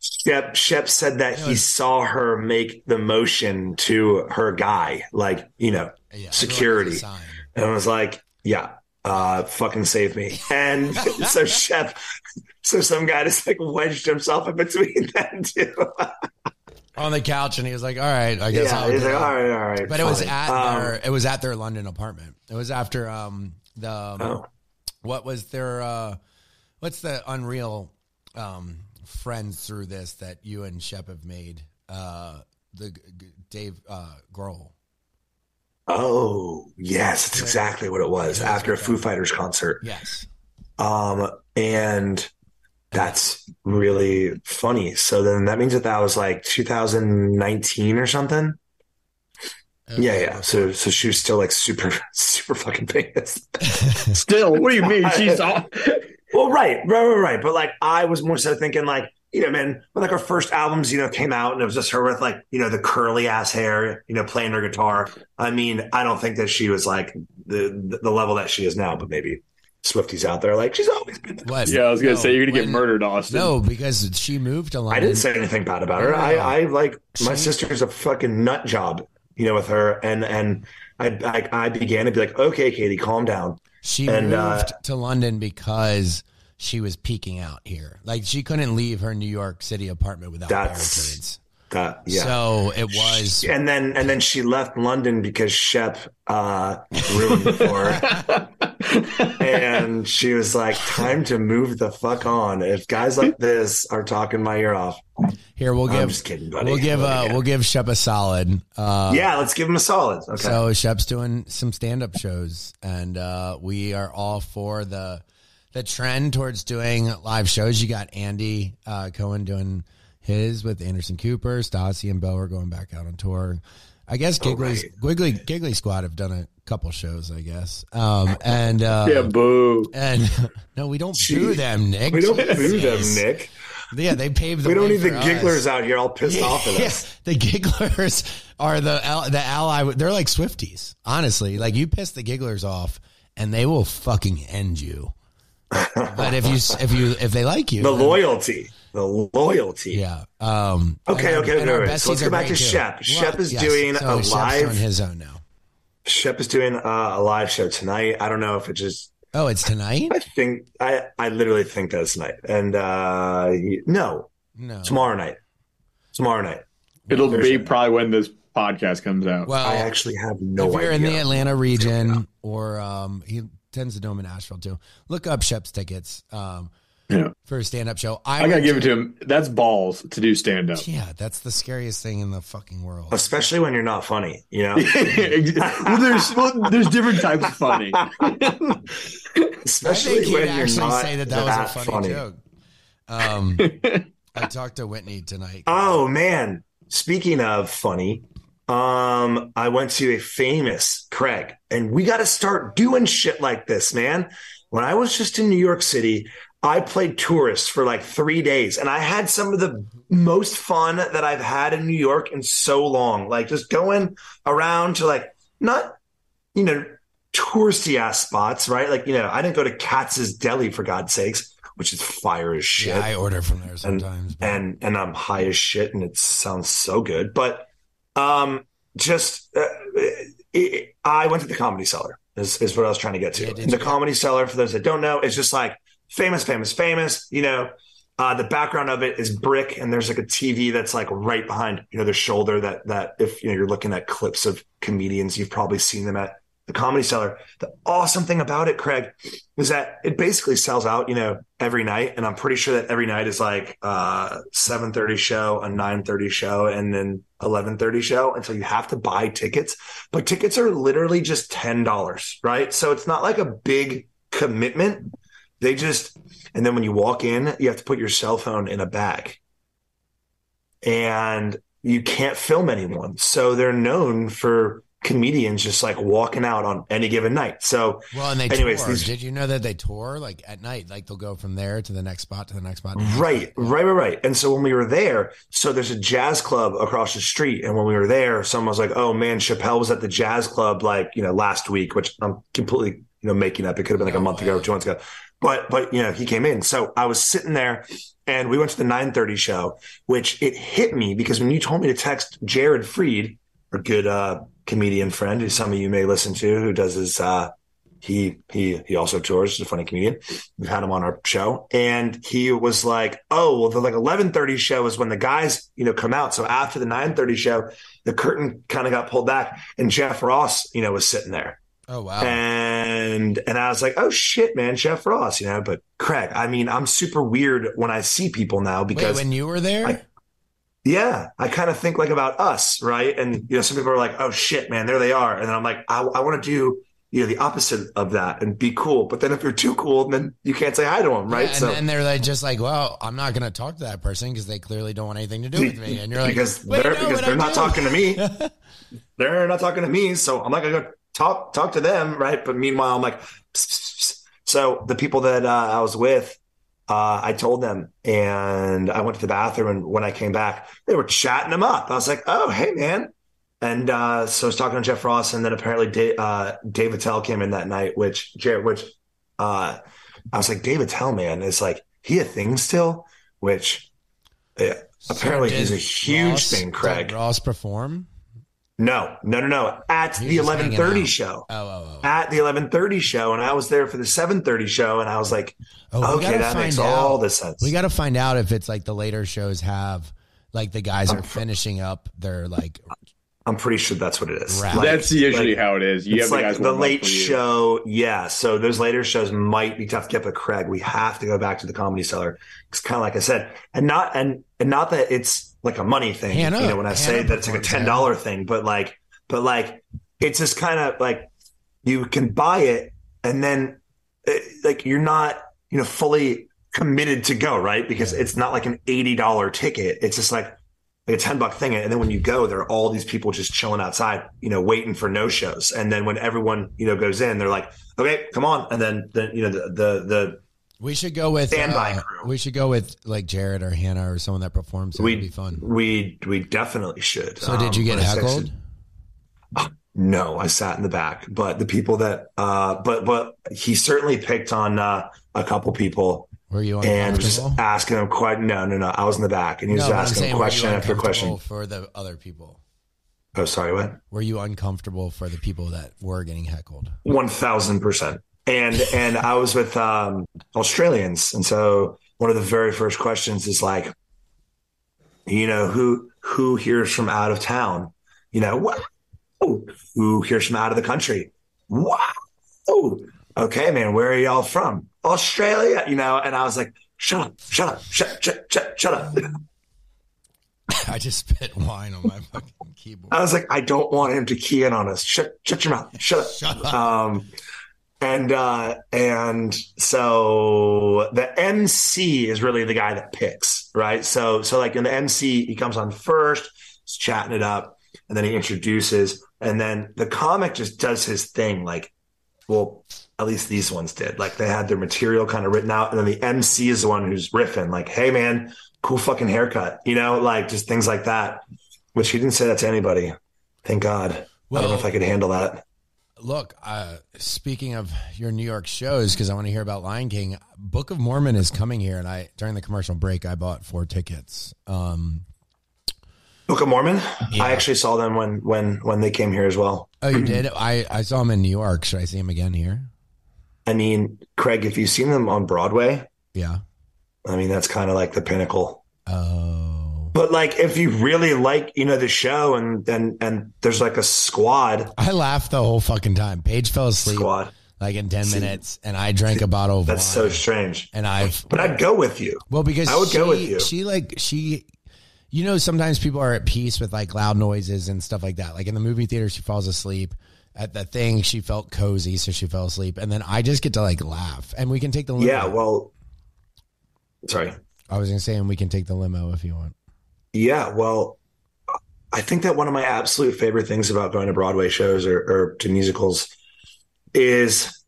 Shep, Shep said that he saw her make the motion to her guy, like, you know, Yeah, security. everyone has a sign. And was like, yeah, uh, fucking save me. And so Shep, so some guy just like wedged himself in between them two. On the couch, and he was like, "All right, I guess yeah, I'll." he's like, up." all right, all right. But it was at Um, their it was at their London apartment. It was after um the Oh. what was their uh what's the unreal um friends through this that you and Shep have made uh the Dave uh Grohl. Oh, yes, it's exactly what it was after a Foo Fighters concert. Yes. Um, and that's really funny. So then that means that that was like 2019 or something. Yeah, yeah. So, so she was still like super, super fucking famous. Still, what do you mean? She's all. Well, right, right, right, right. But like, I was more so thinking like, you know, man, when like her first albums, you know, came out and it was just her with like, you know, the curly ass hair, you know, playing her guitar. I mean, I don't think that she was like the the level that she is now, but maybe Swifties out there like she's always been. What? Yeah, I was gonna No, say you're gonna get when- murdered, Austen. No, because she moved to London. I didn't say anything bad about her. No, no, I. I like my She- sister's a fucking nut job, you know, with her, and and I I, I began to be like, okay, Katie, calm down. She And, moved uh, to London because she was peeking out here. Like she couldn't leave her New York City apartment without That's- barricades. That yeah. So it was and then and then she left London because Shep uh, ruined for her. and she was like, "Time to move the fuck on." If guys like this are talking my ear off, here. We'll I'm give just kidding, buddy. we'll give uh, we'll give Shep a solid. Uh, yeah, let's give him a solid. Okay. So Shep's doing some stand up shows, and uh, we are all for the the trend towards doing live shows. You got Andy uh, Cohen doing his with Anderson Cooper, Stassi and Beau are going back out on tour. I guess Giggly's right. Giggly Giggly Squad have done a couple shows, I guess. Um, and uh, Yeah, boo. and no, we don't boo them, Nick. we don't boo them, Nick. Yeah, they paved the We don't need the for us. gigglers out here all pissed off at Yeah, the gigglers are the the ally. They're like Swifties, honestly. Like you piss the gigglers off, and they will fucking end you. But if you if you if they like you, The then- loyalty, the loyalty. yeah. Um, Okay, and okay, and okay, our. So let's go back to great, too. Shep. Shep is yes. doing So a Shep's live- doing his own now. Shep is doing uh, a live show tonight. I don't know if it just. Oh, it's tonight? I think I I literally think that's tonight. And uh no, No. tomorrow night. Tomorrow night. It'll be probably when this podcast comes out. Well, I actually have no if you're idea. in the Atlanta region, or um, he tends to do them in Asheville too. Look up Shep's tickets um, Yeah. for a stand up show. I gotta give it to him. That's balls to do stand up. Yeah, that's the scariest thing in the fucking world. Especially when you're not funny, you know? well, there's well, there's different types of funny. Especially I think when you're actually not say that that was a funny, joke. Um, I talked to Whitney tonight. Oh man. Speaking of funny, um, I went to a famous Craig, and we got to start doing shit like this, man. When I was just in New York City, I played tourist for like three days, and I had some of the most fun that I've had in New York in so long. Like just going around to like not, you know, touristy ass spots, right? Like you know, I didn't go to Katz's Deli for God's sakes, which is fire as shit yeah, I order from there and sometimes. but- and and I'm high as shit, and it sounds so good. But um, just uh, it, I went to the Comedy Cellar. Is is what I was trying to get to. Yeah, the? Comedy Cellar, for those that don't know, is just like famous, famous, famous. You know, uh, the background of it is brick, and there's like a TV that's like right behind you know the shoulder. That that if you know you're looking at clips of comedians, you've probably seen them at the Comedy Cellar. The awesome thing about it, Craig, is that it basically sells out, you know, every night. And I'm pretty sure that every night is like uh 7:30 show, a 9:30 show, and then 11:30 show. And so you have to buy tickets. But tickets are literally just $10, right? So it's not like a big commitment. They just and then when you walk in, you have to put your cell phone in a bag. And you can't film anyone. So they're known for comedians just like walking out on any given night. So, Well, and they anyways, tour. these- Did you know that they tour like at night? Like they'll go from there to the next spot to the next spot. Right, right, right, right. And so when we were there, so there's a jazz club across the street. And when we were there, someone was like, oh man, Chappelle was at the jazz club like, you know, last week, which I'm completely, you know, making up. It could have been like a No month ago or two months ago. But, but, you know, he came in. So I was sitting there and we went to the 930 show, which it hit me because when you told me to text Jared Freid, a good uh, comedian friend who some of you may listen to, who does his, uh, he he he also tours. He's a funny comedian. We've had him on our show, and he was like, "Oh, well, the like eleven thirty show is when the guys you know come out. So after the nine thirty show, the curtain kind of got pulled back, and Jeff Ross, you know, was sitting there, Oh wow. and and I was like, "Oh shit, man, Jeff Ross," you know. But Craig, I mean, I'm super weird when I see people now Wait, because when you were there, I- yeah, I kind of think like about us, right? And you know, some people are like, "Oh shit, man, there they are," and then I'm like, I, I want to do you know the opposite of that and be cool. But then if you're too cool, then you can't say hi to them, right? Yeah, and so then they're like just like, well, I'm not going to talk to that person because they clearly don't want anything to do with me. And you're like, because they're no, because they're not talking to me. they're not talking to me, so I'm not gonna go talk talk to them, right? But meanwhile, I'm like, psst, psst, psst. so the people that uh, I was with, uh, I told them, and I went to the bathroom, and when I came back, they were chatting them up. I was like, oh, hey, man. And uh, so I was talking to Jeff Ross, and then apparently Dave, uh, Dave Attell came in that night, which which uh, I was like, Dave Attell, man, is like he a thing still, which yeah, apparently he's a huge Ross- thing, Craig. Did Ross perform? No, no, no, no. At He the eleven thirty show. Oh, oh, oh, oh. At the eleven thirty show, and I was there for the seven thirty show, and I was like, Oh, okay, that makes find all the sense. We got to find out if it's like the later shows have, like the guys I'm are fr- finishing up their like. I'm pretty sure that's what it is. Like, That's usually like, how it is. You it's have the like guys the late show, yeah. So those later shows might be tough to get, but Craig, we have to go back to the comedy cellar. It's kind of like I said, and not and and not that it's like a money thing. Hannah- you know, when I say that it's like a ten dollar thing, but like, but like, it's just kind of like you can buy it, and then uh, like you're not you know fully committed to go right because Yeah. it's not like an eighty dollar ticket. It's just like like a 10 buck thing. And then when you go, there are all these people just chilling outside, you know, waiting for no shows. And then when everyone, you know, goes in, they're like, okay, come on. And then, then, you know, the, the, the, We should go with. Standby uh, crew. we should go with like Jared or Hannah or someone that performs. It would be fun. we, we definitely should. So did you Um, get heckled? texted- No, I sat in the back, but the people that, uh, but, but he certainly picked on, uh, a couple people Were you and just asking them quite, no, no, no. I was in the back and he was no, but asking saying, them were you question after question. for the other people? Oh, sorry, what? Were you uncomfortable for the people that were getting heckled? One thousand percent. And and I was with um, Australians, and so one of the very first questions is like, you know, who who here's from out of town? You know, what? Who hears from out of the country? Wow. Okay, man, where are y'all from? Australia. You know, and I was like, shut up, shut up, shut shut shut, shut up. I just spit wine on my fucking keyboard. I was like, I don't want him to key in on us. Shut shut your mouth. Shut up. Shut up. Um, and uh, and so the MC is really the guy that picks, right? So so like in the MC, he comes on first, he's chatting it up, and then he introduces, and then the comic just does his thing. Like, well, at least these ones did. Like they had their material kind of written out, and then the MC is the one who's riffing. Like, hey man, cool fucking haircut, you know, like just things like that. Which he didn't say that to anybody. Thank God. I don't know if I could handle that. Look, uh, speaking of your New York shows, because I want to hear about Lion King. Book of Mormon is coming here, and I during the commercial break I bought four tickets. Um, Book of Mormon. Yeah. I actually saw them when when when they came here as well. oh, you did? I I saw them in New York. Should I see them again here? I mean, Craig, if you've seen them on Broadway, Yeah. I mean that's kind of like the pinnacle. Oh, But like, if you really like, you know, the show, and and and there's like a squad, I laughed the whole fucking time. Paige fell asleep squad. like in ten See, minutes, and I drank a bottle of That's so strange. and I've But I'd go with you. Well, because I would she, go with you. She like she, you know, sometimes people are at peace with like loud noises and stuff like that. Like in the movie theater, she falls asleep. At the thing, she felt cozy, so she fell asleep, and then I just get to like laugh, and we can take the limo. Yeah. Well, sorry. I was gonna say, and we can take the limo if you want. Yeah. Well, I think that one of my absolute favorite things about going to Broadway shows or, or to musicals is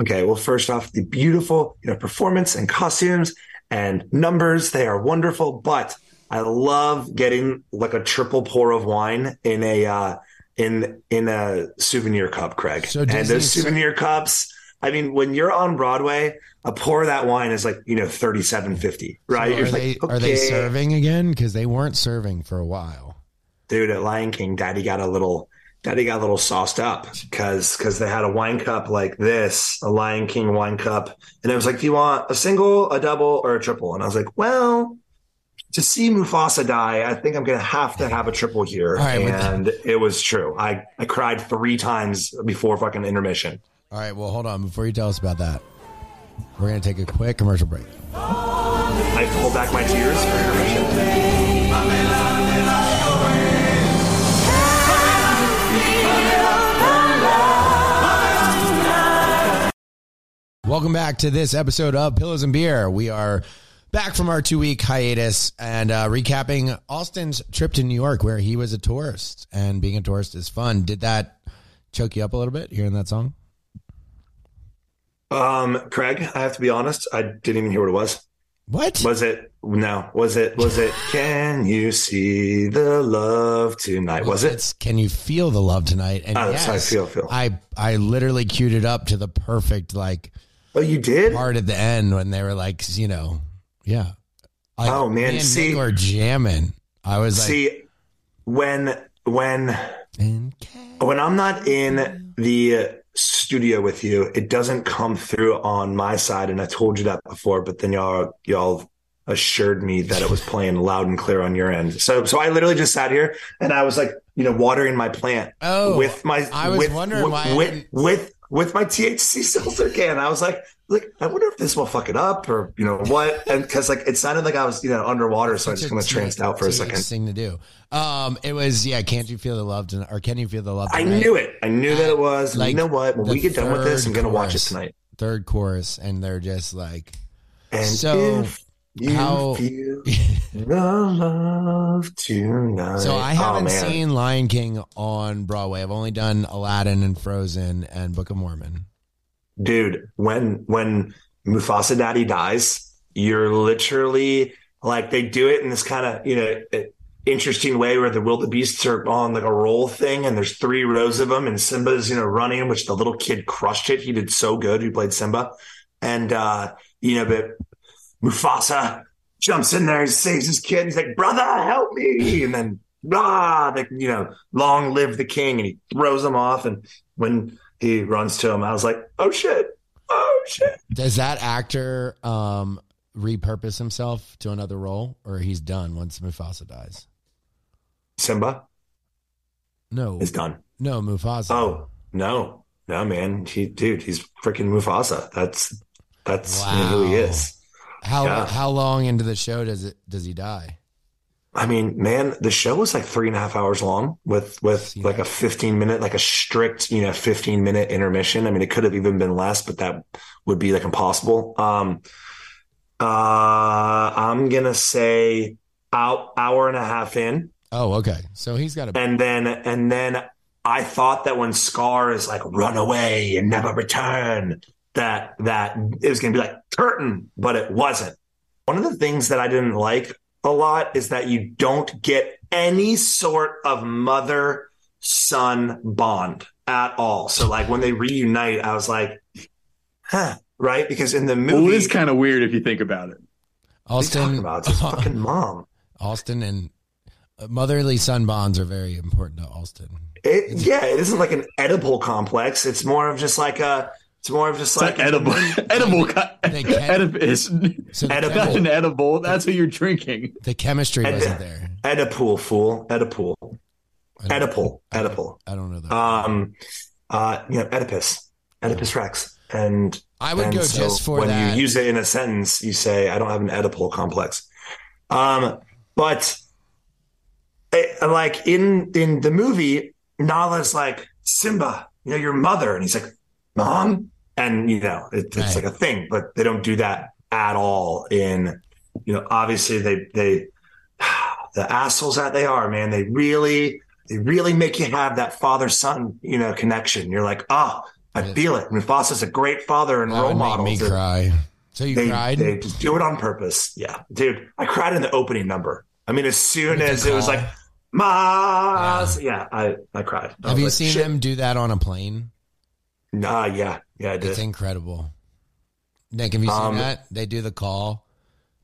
okay. Well, first off, the beautiful you know performance and costumes and numbers they are wonderful, but I love getting like a triple pour of wine in a uh, in in a souvenir cup, Craig. So and those souvenir cups. I mean, when you're on Broadway, a pour of that wine is like you know thirty seven fifty, right? are You're they like, are they serving again? Because they weren't serving for a while. dude at Lion King, Daddy got a little, Daddy got a little sauced up because because they had a wine cup like this, a Lion King wine cup, and it was like, do you want a single, a double, or a triple? And I was like, well, to see Mufasa die, I think I'm gonna have to have a triple here, right, and it was true. I I cried three times before fucking intermission. All right, well, hold on. Before you tell us about that, we're going to take a quick commercial break. I have to hold back my tears for intermission. Welcome back to this episode of Pillows and Beer. We are back from our two week hiatus and uh, recapping Austen's trip to New York, where he was a tourist. And being a tourist is fun. Did that choke you up a little bit hearing that song? Um, Craig, I have to be honest, I didn't even hear what it was. What? Was it no? Was it was it? Can you see the love tonight? Was it? Can You Feel the Love Tonight? And Oh, how I feel, feel. I, I literally queued it up to the perfect like Oh, you did? part at the end when they were like, you know, yeah. Like, Oh, man, me and see- were jamming. I was like, See, when when when I'm not in the studio with you, it doesn't come through on my side, and I told you that before. But then y'all y'all assured me that it was playing loud and clear on your end. So so I literally just sat here and I was like, you know, watering my plant Oh, with my I was with, wondering with, why I with, with with my THC seltzer can. I was like, like I wonder if this will fuck it up or you know what? And because like it sounded like I was you know underwater, so I just kind of tranced out for a second. Thing to do. Um, it was yeah. Can't you feel the love tonight? Or can you feel the love? I knew it. I knew that it was. Like, you know what? When we get done with this, I'm gonna watch it tonight. Third chorus, and they're just like, And So, if you how- feel the love tonight. so I Oh, haven't man. seen Lion King on Broadway. I've only done Aladdin and Frozen and Book of Mormon. dude when when mufasa daddy dies you're literally like they do it in this kind of you know interesting way where the wildebeests are on like a roll thing and there's three rows of them and simba's you know running which the little kid crushed it he did so good He played simba and uh you know but mufasa jumps in there and saves his kid he's like brother help me and then ah like you know long live the king and he throws him off and when he runs to him. I was like, oh shit, oh shit. Does that actor um repurpose himself to another role, or he's done once Mufasa dies? Simba No, He's done. no, Mufasa. Oh no, no, man, he, dude, he's freaking Mufasa. That's that's know who he is. How yeah. how long into the show does it does he die? I mean, man, the show was like three and a half hours long with with See like a fifteen minute, like a strict, you know, fifteen minute intermission. I mean, it could have even been less, but that would be like impossible. Um, uh, I'm gonna say out hour and a half in. Oh, okay. So he's got a and then and then I thought that when Scar is like run away and never return, that that it was gonna be like curtain, but it wasn't. One of the things that I didn't like a lot is that you don't get any sort of mother son bond at all. So like when they reunite, I was like, huh, right? Because in the movie, Well, it is kind of weird if you think about it. what are talking Austen. about? It's his fucking mom. Austen and uh, motherly son bonds are very important to Austen. It, yeah, it isn't like an edible complex. It's more of just like a. It's more of just It's like not edible. edible. They can't- So Edible. Not an edible. That's what you're drinking. the chemistry Ed- wasn't there. Oedipal fool. Oedipal. I don't- Oedipal. Oedipal. I don't know that. Um, uh, you know, Oedipus. Oedipus Rex. And I would and go so just for when that. you use it in a sentence, you say, "I don't have an Oedipal complex." Um, but it, like in in the movie, Nala's like Simba, you know, your mother, and he's like, "Mom," and you know, it, it's Right. like a thing, but they don't do that at all. In you know, obviously they they the assholes that they are, man, they really, they really make you have that father son, you know, connection. You're like, oh, I feel it. Mufasa's a great father and That role model. make me cry. So you They, cried? they just do it on purpose. Yeah, dude, I cried in the opening number. I mean, as soon as it was like, Mas, yeah, I, I cried. I Have you like, seen shit. them do that on a plane? Nah, yeah, yeah, I did. It's incredible. Nick, have you seen Um, that? They do the call,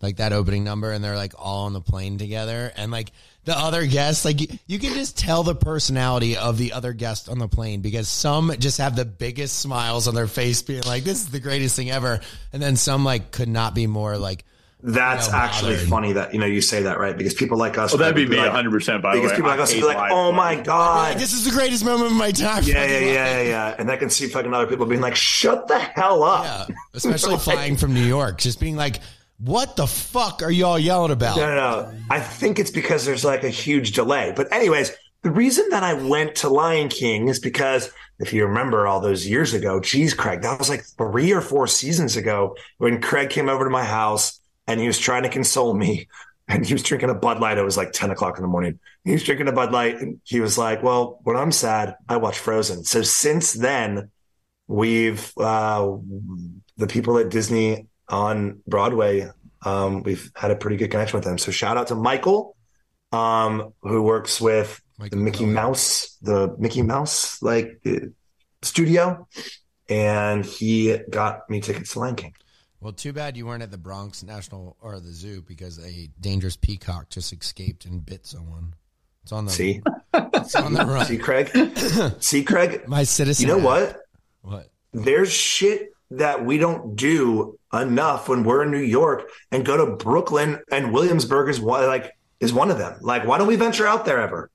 like that opening number, and they're like all on the plane together. And like the other guests, like you, you can just tell the personality of the other guest on the plane because some just have the biggest smiles on their face, being like, this is the greatest thing ever. And then some like could not be more like, That's you know, actually bothered. funny that you know you say that right because people like us. Well, that'd be would me like- 100. percent By the Because way, people like us would be like, "Oh my god, like, this is the greatest moment of my time. yeah, yeah, yeah, yeah, yeah," and I can see fucking other people being like, "Shut the hell up." Yeah, especially flying from New York, just being like, what the fuck are y'all yelling about? No, no, no. I think it's because there's like a huge delay. But anyways, the reason that I went to Lion King is because if you remember all those years ago, geez, Craig, that was like three or four seasons ago when Craig came over to my house and he was trying to console me. And he was drinking a Bud Light. It was like 10 o'clock in the morning. He was drinking a Bud Light. And he was like, Well, when I'm sad, I watch Frozen. So since then, we've, uh, the people at Disney on Broadway um, we've had a pretty good connection with them. So shout out to Michael, um, who works with Michael the Mickey. Mouse, the Mickey Mouse like uh, studio, and he got me tickets to Lion King. Well, too bad you weren't at the Bronx National or the zoo because a dangerous peacock just escaped and bit someone. It's on the See, It's on the run. see, Craig, see, Craig. My citizen. You know what? What? There's shit that we don't do enough when we're in New York and go to Brooklyn and Williamsburg is one like is one of them. Like, why don't we venture out there ever?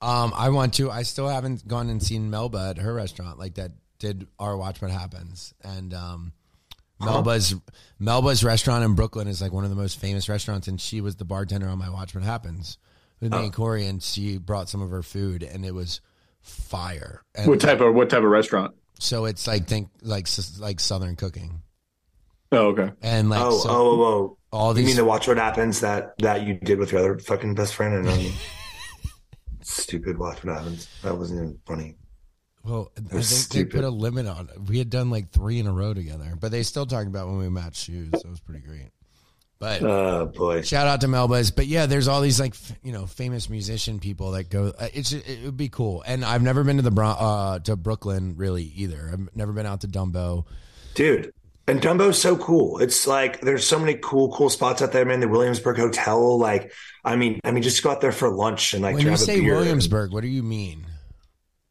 Um, I want to. I still haven't gone and seen Melba at her restaurant like that. Did our Watch What Happens and um, Melba's Melba's restaurant in Brooklyn is like one of the most famous restaurants, and she was the bartender on my Watch What Happens with me and Corey, and she brought some of her food, and it was fire. And What type of what type of restaurant? So it's like think like like Southern cooking, Oh, okay. and like oh, so oh, oh, oh. all You mean to watch what happens that that you did with your other fucking best friend and um, stupid watch what happens. That wasn't even funny. Well, I think they put a limit on it. We had done like three in a row together, but they still talking about when we matched shoes. That was pretty great. But Oh boy. shout out to Melba's. But yeah, there's all these like f- you know famous musician people that go. uh, It's it would be cool. And I've never been to the Bron- uh, to Brooklyn really either. I've never been out to Dumbo. Dude. And Dumbo's so cool. It's like there's so many cool, cool spots out there, man. The Williamsburg Hotel, like I mean, I mean, just go out there for lunch and like When you say. Williamsburg, what do you mean?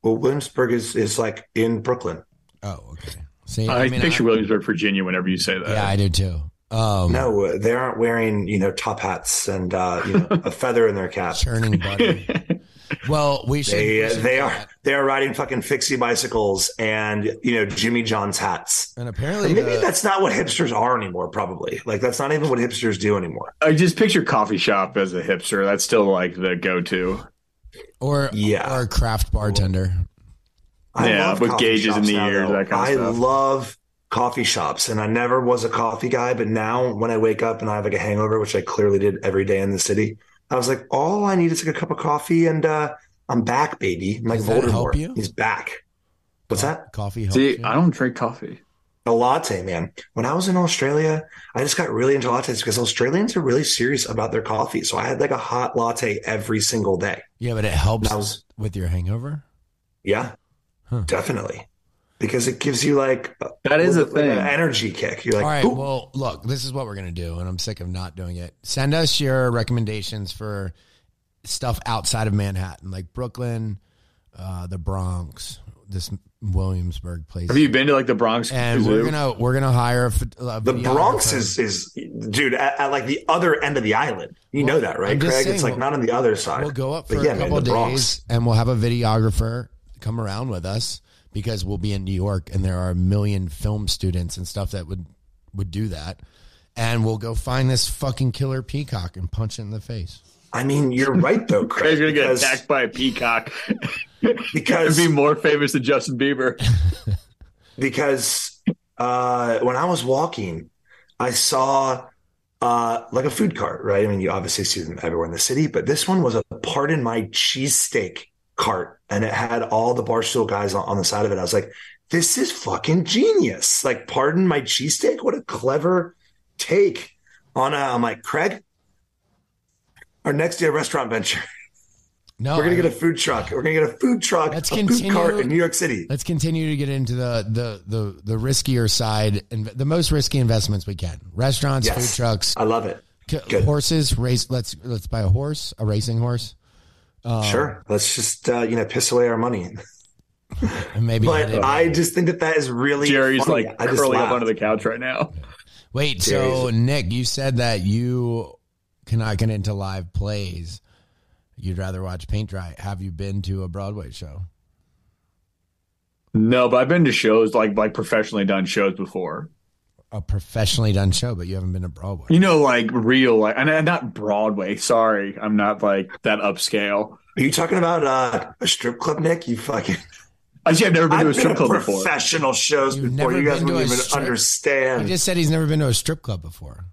Well, Williamsburg is is like in Brooklyn. Oh, okay. See, I, mean, picture Williamsburg, Virginia. Whenever you say that, Yeah, I do too. Um, No, uh, they aren't wearing you know top hats and uh, you know a feather in their cap. churning butter. well, we should. They we uh, should they are that. they are riding fucking fixie bicycles and you know Jimmy John's hats. And Or apparently, maybe the- that's not what hipsters are anymore. Probably like that's not even what hipsters do anymore. I just picture coffee shop as a hipster. That's still like the go-to. Or Yeah. or a craft bartender. I Yeah, love with gauges in the now, ears, that kind of I stuff. love coffee shops, and I never was a coffee guy, but now when I wake up and I have like a hangover, which I clearly did every day in the city, I was like, all I need is like a cup of coffee, and uh, I'm back, baby. I'm like Does that help Voldemort. you? He's back. What's that? Coffee helps See, you? I don't drink coffee. A latte, man. When I was in Australia, I just got really into lattes because Australians are really serious about their coffee. So I had like a hot latte every single day. Yeah, but it helps was with your hangover. Yeah, Huh. definitely. Because it gives you like That is a like thing. an energy kick. You're like, All right. "Ooh." Well, look, this is what we're gonna do, and I'm sick of not doing it. Send us your recommendations for stuff outside of Manhattan, like Brooklyn, uh, the Bronx, this Williamsburg place. Have you been to like the Bronx and Zoo? we're gonna we're gonna hire a, a the Bronx is is dude at, at like the other end of the island. You Well, know that, right, Craig? saying, it's like we'll- not on the other side. We'll go up But for yeah, a couple the of Bronx. days, and we'll have a videographer come around with us because we'll be in New York, and there are a million film students and stuff that would would do that. And we'll go find this fucking killer peacock and punch it in the face. I mean, you're right though, Craig. Craig's gonna get because, attacked by a peacock. because It'd be more famous than Justin Bieber. because uh, when I was walking, I saw uh, like a food cart, right? I mean, you obviously see them everywhere in the city, but this one was a pardon my cheesesteak cart, and it had all the barstool guys on, on the side of it. I was like, this is fucking genius. Like, pardon my cheesesteak. What a clever take on a, I'm like, Craig, our next day restaurant venture. No, We're gonna I- get a food truck. We're gonna get a food truck, Let's a food continue- cart in New York City. Let's continue to get into the the the the riskier side and the most risky investments we can. Restaurants, Yes. food trucks, I love it. good. horses. Race. Let's let's buy a horse, a racing horse, Um, sure, let's just uh, you know piss away our money. and maybe. But edit- I just think that that is really Jerry's funny. like I just curling up under the couch right now. Wait, so Nick, you said that you cannot get into live plays. You'd rather watch paint dry. Have you been to a Broadway show? No, but I've been to shows like like professionally done shows before. A professionally done show, but you haven't been to Broadway. You know, like real, like and not Broadway. Sorry, I'm not like that upscale. Are you talking about uh, a strip club, Nick? You fucking. Actually, I've never been to a I've strip been club to before. professional shows You've before. never You guys been to wouldn't even strip- He understand. just said he's never been to a strip club before.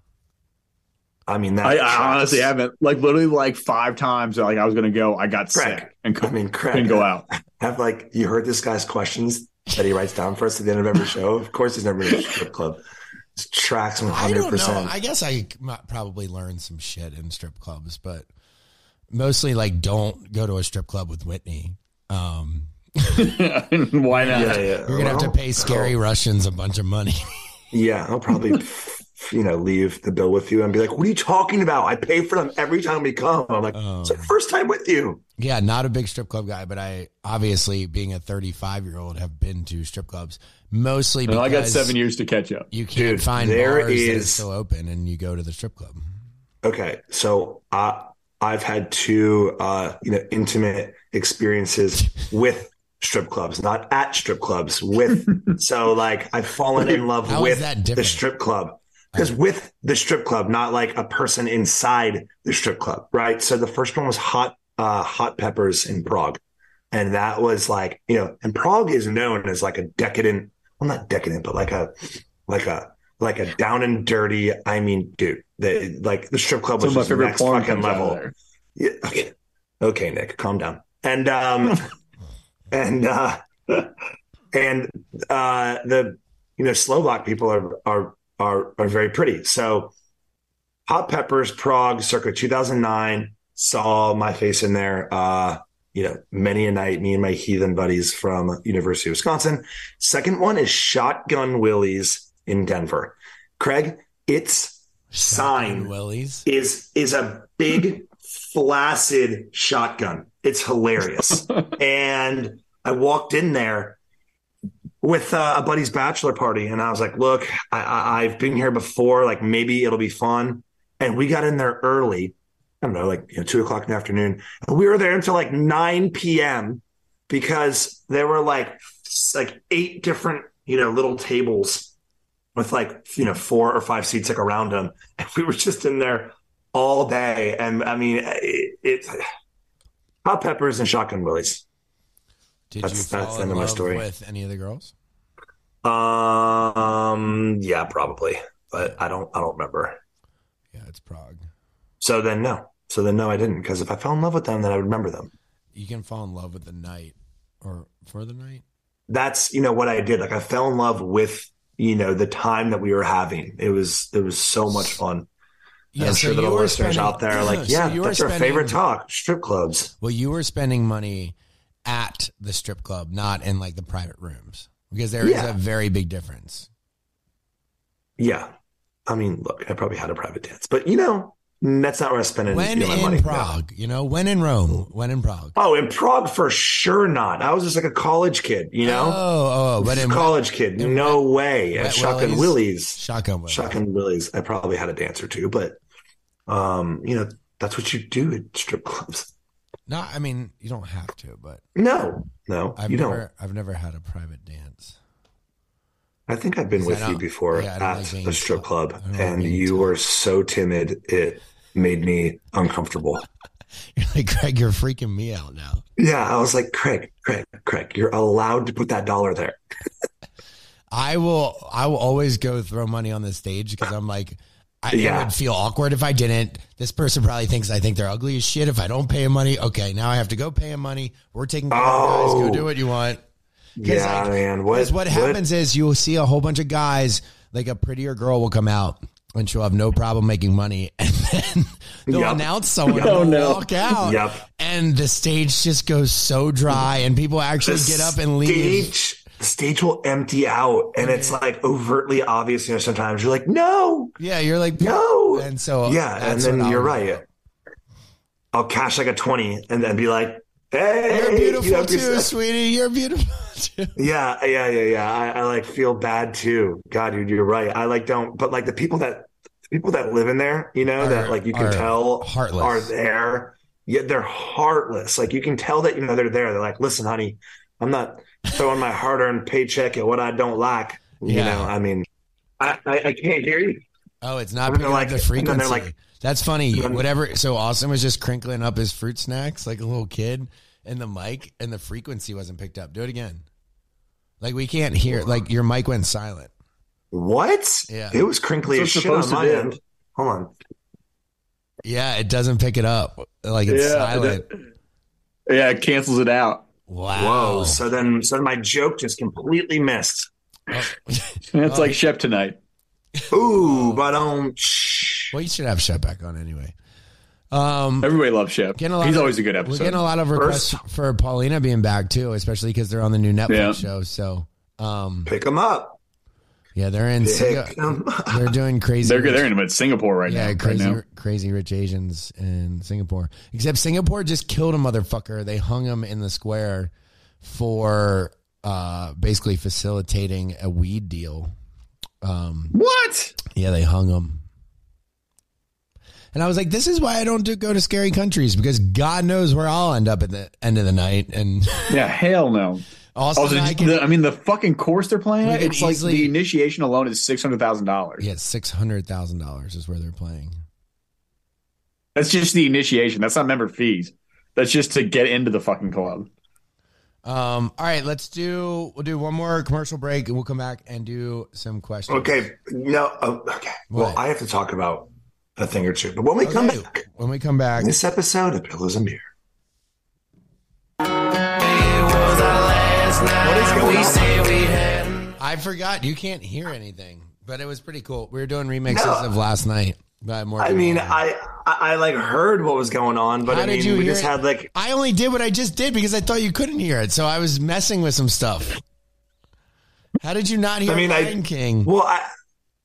I mean, that I. I honestly haven't. Like literally, like five times. Like I was gonna go, I got Craig, sick and I mean, Craig, couldn't go out. Have like you heard this guy's questions that he writes down for us at the end of every show? Of course, he's never been to a strip club. It tracks one I hundred don't know. percent. I guess I might probably learned some shit in strip clubs, but mostly like don't go to a strip club with Whitney. Um, Why not? Yeah, yeah. you're gonna have to pay scary Russians a bunch of money. Yeah, I'll probably, f- you know, leave the bill with you and be like, "What are you talking about? I pay for them every time we come." I'm like, Oh. "It's the first time with you." yeah, not a big strip club guy, but I obviously, being a 35 year old, have been to strip clubs mostly And because I got seven years to catch up. you can't Dude, find there bars that are is- still open, and you go to the strip club. Okay, so I I've had two uh, you know intimate experiences with strip clubs, not at strip clubs. With so like I've fallen in love How is with that the strip club because with the strip club, not like a person inside the strip club, right? So the first one was hot uh, hot peppers in Prague, and that was like you know, and Prague is known as like a decadent, well not decadent, but like a like a like a down and dirty. I mean, dude, the like the strip club was my just next fucking comes out of level. Yeah, okay. okay, Nick, calm down. And um and uh and uh the you know Slovak people are are are are very pretty. So Hot Peppers Prague circa 2009 saw my face in there uh you know many a night me and my heathen buddies from University of Wisconsin. Second one is Shotgun Willie's in Denver. Craig, it's Shotgun signed Willie's. is is a big flaccid shotgun. It's hilarious. and I walked in there with uh, a buddy's bachelor party, and I was like, "Look, I, I've been here before. Like maybe it'll be fun." And we got in there early. I don't know, like you know, two o'clock in the afternoon, and we were there until like nine p.m. because there were like like eight different you know little tables with like you know four or five seats like around them, and we were just in there all day. And I mean, it, it hot peppers and shotgun willies. Did That's- you fall that's in of my love story. with any of the girls? Um, yeah, probably, but I don't, I don't remember. Yeah, it's Prague. So then, no. So then, no, I didn't. Because if I fell in love with them, then I would remember them. You can fall in love with the night or for the night. That's you know what I did. Like I fell in love with you know the time that we were having. It was it was so much fun. And I'm sure that all were listeners spending- out there are like, yeah, were that's our spending- favorite talk. Strip clubs. Well, you were spending money at the strip club, not in like the private rooms, because there is Yeah. a very big difference. Yeah. I mean, look, I probably had a private dance, but you know, that's not where I spend When you know, my in money. Prague, you know, when in Rome, when in Prague. Oh, in Prague for sure not. I was just like a college kid, you know? Oh, oh, but in college kid. in No way. Wet Shotgun Willie's? Willie's. shotgun. Willie. Shotgun Willie's. I probably had a dance or two, but um, you know, that's what you do at strip clubs. No, I mean you don't have to, but No, no, I've you never, don't. I've never had a private dance. I think I've been with you before yeah, at like a strip club, don't like and you were so timid it made me uncomfortable. You're like Greg, you're freaking me out now. Yeah, I was like, Craig, Craig, Craig, you're allowed to put that dollar there. I will I will always go throw money on the stage because I'm like I Yeah. would feel awkward if I didn't. This person probably thinks I think they're ugly as shit if I don't pay him money. Okay, now I have to go pay him money. We're taking care of guys. Go Oh. do what you want. Yeah, man. What, Because what, happens is you'll see a whole bunch of guys, like a prettier girl will come out and she'll have no problem making money. And then they'll Yep. announce someone Oh, and they'll no. walk out. Yep. And the stage just goes so dry and people actually The get up and leave. Stage, the stage will empty out, and it's like overtly obvious. You know, sometimes you're like, no, Yeah, you're like, no. And so, yeah, and then what I'll you're do. right. I'll cash like a twenty, and then be like, hey, You're you beautiful know, too, just- sweetie. You're beautiful too. Yeah, yeah, yeah, yeah. I, I like feel bad too. God, dude, you're right. I like don't, but like the people that the people that live in there, you know, Are- that like you can tell heartless. are there. Yeah, they're heartless. Like you can tell that you know they're there. They're like, listen, honey, I'm not throwing my hard-earned paycheck at what I don't like. You Yeah. know, I mean, I, I, I can't hear you. Oh, it's not And picking they're up the like- they're frequency. like- That's funny. Whatever. So Austen was just crinkling up his fruit snacks like a little kid, and the mic and the frequency wasn't picked up. Do it again. Like we can't hear. Like your mic went silent. What? Yeah. It was crinkly That's as shit it's on my supposed to do. end. Hold on. Yeah, it doesn't pick it up. Like it's silent. Yeah, it cancels it out. Wow. Whoa. So then, so then my joke just completely missed. It's Oh, like Shep tonight. Ooh, but um, well, you should have Shep back on anyway. Um, Everybody loves Shep. getting a lot He's of- always a good We're episode. getting a lot of requests for Paulina being back too, especially because they're on the new Netflix Yeah. show. So, um, pick them up. Yeah, they're in. Pick Singa- they're doing crazy. they're Rich- they're in Singapore right yeah, now. Yeah, crazy, Right now. crazy rich Asians in Singapore. Except Singapore just killed a motherfucker. They hung him in the square for uh, basically facilitating a weed deal. Um, What? yeah, they hung him. And I was like, "This is why I don't do, go to scary countries because God knows where I'll end up at the end of the night." And Yeah, hell no. Also, Also, I can, the, I mean, the fucking course they're playing We at, could it's like the initiation alone is six hundred thousand dollars. yeah, six hundred thousand dollars is where they're playing. That's just the initiation. That's not member fees. That's just to get into the fucking club. Um, all right, let's do. We'll do one more commercial break, and we'll come back and do some questions. Okay. No. Oh, okay. Well, I have to talk about a thing or two. But when we come back, When we come back, this episode of Pillows and Beer. I forgot you can't hear anything, but it was pretty cool. We were doing remixes No. of last night by more. I mean, I, I I like heard what was going on, but How I did mean, you we just it? had like I only did what I just did because I thought you couldn't hear it, so I was messing with some stuff. How did you not hear I mean, I- King? well, I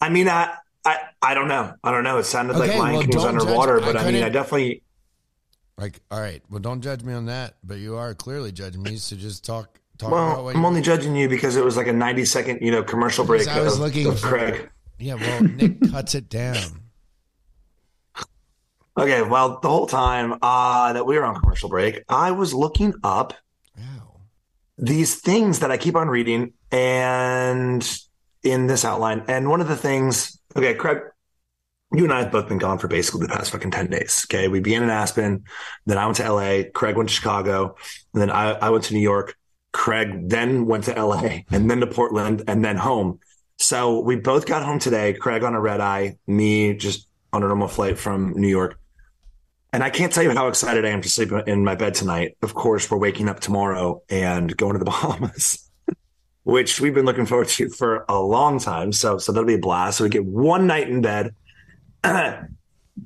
I mean, I I I don't know. I don't know. It sounded like Okay, Lion well, King was don't judge- underwater, I but I, mean, I definitely Like, all right, well, don't judge me on that, but you are clearly judging me. So just talk, talk well, I'm only judging you because it was like a 90 second, you know, commercial break I was of, looking of for- Craig. yeah, well, Nick cuts it down. Okay, well, the whole time uh, that we were on commercial break, I was looking up Wow. these things that I keep on reading and in this outline. And one of the things, okay, Craig, you and I have both been gone for basically the past fucking 10 days. Okay. We began in Aspen, then I went to LA, Craig went to Chicago, and then I, I went to New York. Craig then went to LA and then to Portland and then home. So we both got home today, Craig on a red eye, me just on a normal flight from New York. And I can't tell you how excited I am to sleep in my bed tonight. Of course, we're waking up tomorrow and going to the Bahamas, which we've been looking forward to for a long time. So, so that'll be a blast. So we get one night in bed.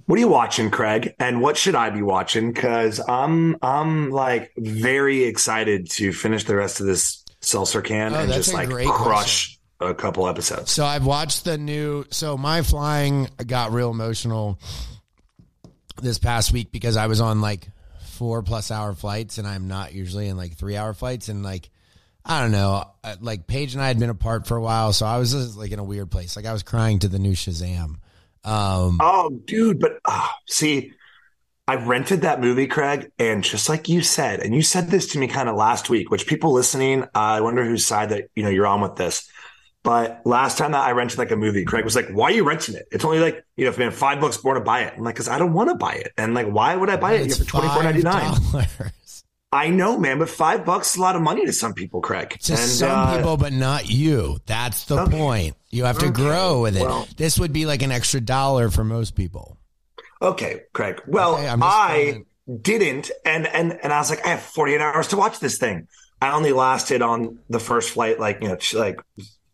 what are you watching, Craig? And what should I be watching? Because I'm, I'm like very excited to finish the rest of this seltzer can Oh, and just like crush a couple episodes. So I've watched the new. So my flying got real emotional this past week because I was on like four plus hour flights, and I'm not usually in like three hour flights, and like. I don't know. uh, Like Paige and I had been apart for a while, so I was just like in a weird place. Like I was crying to the new Shazam. Um, Oh, dude, but oh, see, I rented that movie, Craig, and just like you said, and you said this to me kind of last week, which people listening, I wonder whose side that you know you're on with this. But last time that I rented like a movie, Craig was like, "Why are you renting it? It's only like you know, if man, five bucks more to buy it." I'm like, "Cause I don't want to buy it." And like, why would I buy it? You it's have for twenty four ninety nine. $5. I know, man, but five bucks is a lot of money to some people, Craig. To And, some uh, people, but not you. That's the Okay. point. You have to Okay. grow with it. Well- this would be like an extra dollar for most people. Okay, Craig. Well, Okay, I didn't, and and and I was like, I have 48 hours to watch this thing. I only lasted on the first flight, like you know, like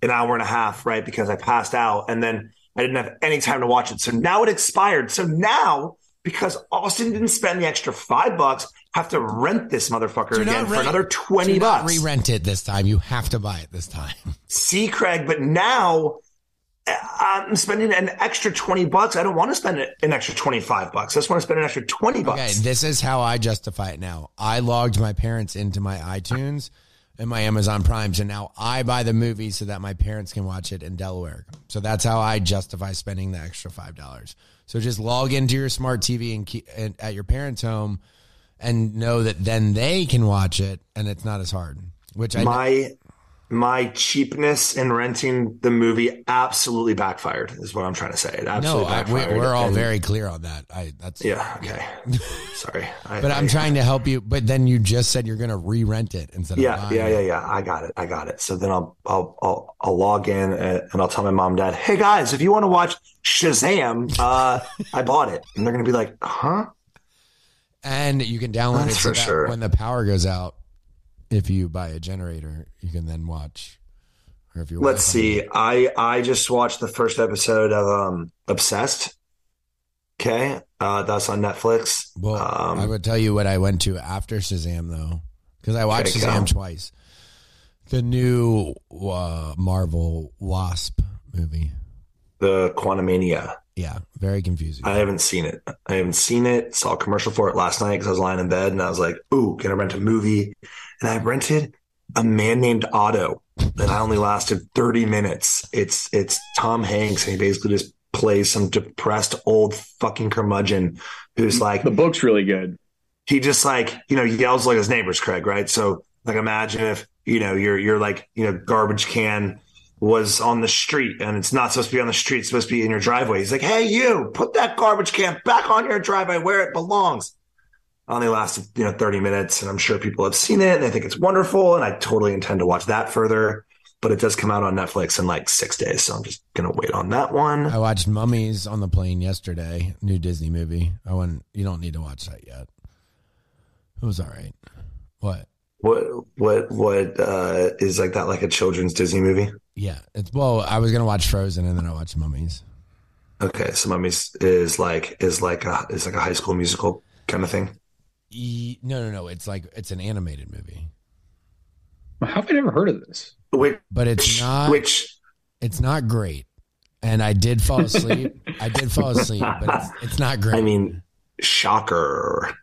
an hour and a half, right? Because I passed out, and then I didn't have any time to watch it. So now it expired. So now, because Austen didn't spend the extra five bucks, have to rent this motherfucker Do again for another 20 do bucks. Re-rent it this time. You have to buy it this time. See, Craig, but now uh, I'm spending an extra 20 bucks. I don't want to spend an extra 25 bucks. I just want to spend an extra 20 bucks. Okay, this is how I justify it now. I logged my parents into my iTunes and my Amazon Prime, and now I buy the movie so that my parents can watch it in Delaware. So that's how I justify spending the extra five dollars. So just log into your smart TV and, and at your parents' home, and know that then they can watch it, and it's not as hard. Which I my my cheapness in renting the movie absolutely backfired is what I'm trying to say. It no, absolutely I, we, backfired. we're all And- very clear on that. I that's yeah okay sorry I, But I'm I- trying to help you. But then you just said you're going to re-rent it instead yeah yeah yeah yeah I got it I got it so then I'll I'll I'll, I'll log in and, and I'll tell my mom and dad hey guys if you want to watch Shazam uh I bought it and they're gonna be like huh And you can download That's it so for sure. when the power goes out, if you buy a generator, you can then watch. Or if you let's see I I just watched the first episode of um Obsessed okay uh that's on Netflix Well, um, I would tell you what I went to after Shazam though, because I watched Shazam go. twice. The new uh, Marvel Wasp movie. the Quantumania Yeah, very confusing. I haven't seen it. I haven't seen it. Saw a commercial for it last night because I was lying in bed and I was like, "Ooh, can I rent a movie?" And I rented a man named Otto, and I only lasted thirty minutes. It's it's Tom Hanks, and he basically just plays some depressed old fucking curmudgeon who's like The book's really good. he just like you know yells like his neighbors, Craig. Right? So like imagine if you know you're you're like you know garbage can was on the street and it's not supposed to be on the street, it's supposed to be in your driveway. He's like, Hey, you put that garbage can back on your driveway where it belongs. Only lasted, you know, 30 minutes and I'm sure people have seen it and they think it's wonderful. And I totally intend to watch that further, but it does come out on Netflix in like six days. So I'm just going to wait on that one. I watched Mummies on the plane yesterday, new Disney movie. I went. You don't need to watch that yet. It was all right. What? What, what, what, uh, is like that like a children's Disney movie? Yeah, it's well. I was gonna watch Frozen and then I watched Mummies. Okay. So Mummies is like, is like a, is like a high school musical kind of thing. E- no, no, no. It's like it's an animated movie, How have I never heard of this? Which, but it's not. which, It's not great. And I did fall asleep. I did fall asleep, but it's, it's not great. I mean, shocker.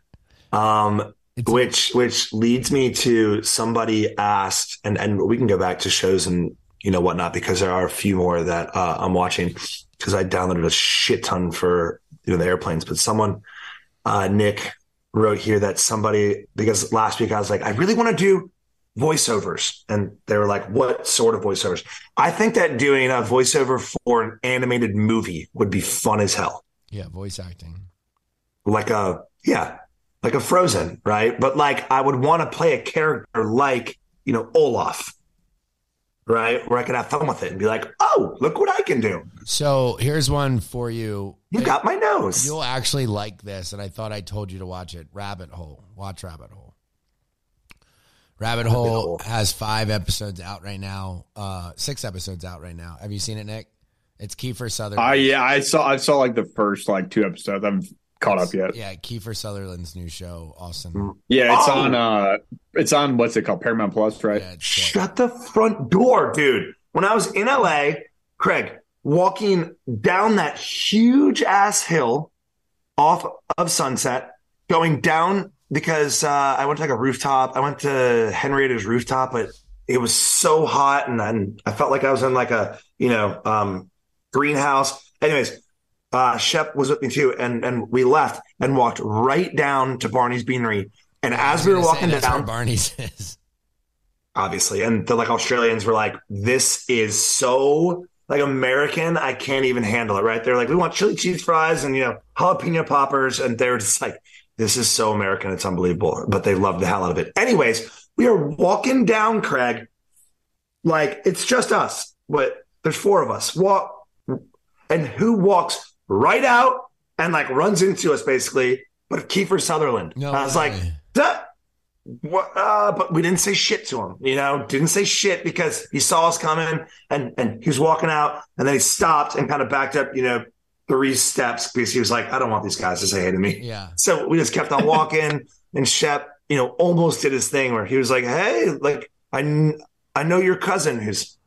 Um, it's, which which leads me to somebody asked, and and we can go back to shows and you know whatnot because there are a few more that uh, I'm watching because I downloaded a shit ton for you know the airplanes. But someone, uh, Nick, wrote here that somebody because last week I was like, I really want to do voiceovers, and they were like, what sort of voiceovers? I think that doing a voiceover for an animated movie would be fun as hell yeah, voice acting. like a yeah like a frozen right but like i would want to play a character like you know olaf right where i could have fun with it and be like oh look what i can do So here's one for you. you got my nose You'll actually like this, and I thought I told you to watch it. Rabbit Hole. Watch Rabbit Hole. Rabbit Hole Hole. has five episodes out right now. Uh, six episodes out right now. Have you seen it, Nick? It's Kiefer Sutherland. I yeah, I saw I saw like the first like two episodes. I haven't caught up yet. Yeah, Kiefer Sutherland's new show, Austen. Mm. Yeah, it's Oh. on uh it's on what's it called? Paramount Plus, right? Yeah, shut the front door dude when i was in la craig walking down that huge ass hill off of sunset going down because uh, i went to like a rooftop i went to henrietta's rooftop but it was so hot and then i felt like i was in like a you know um greenhouse anyways uh shep was with me too and and we left and walked right down to barney's beanery and as we were say, walking where down Barney's is. obviously. And the like Australians were like, this is so like American, I can't even handle it, right? They're like, we want chili cheese fries and you know, jalapeno poppers, and they're just like, This is so American. It's unbelievable, but they love the hell out of it. Anyways, we are walking down, Craig. Like it's just us. but There's four of us. Walk, and who walks right out and like runs into us basically? But Kiefer Sutherland. No I was way. like, Duh. What, uh, but we didn't say shit to him, you know, didn't say shit because he saw us coming and, and he was walking out and then he stopped and kind of backed up, you know, three steps because he was like, I don't want these guys to say hey to me. Yeah. So we just kept on walking and Shep, you know, almost did his thing where he was like, Hey, like, I, I know your cousin who's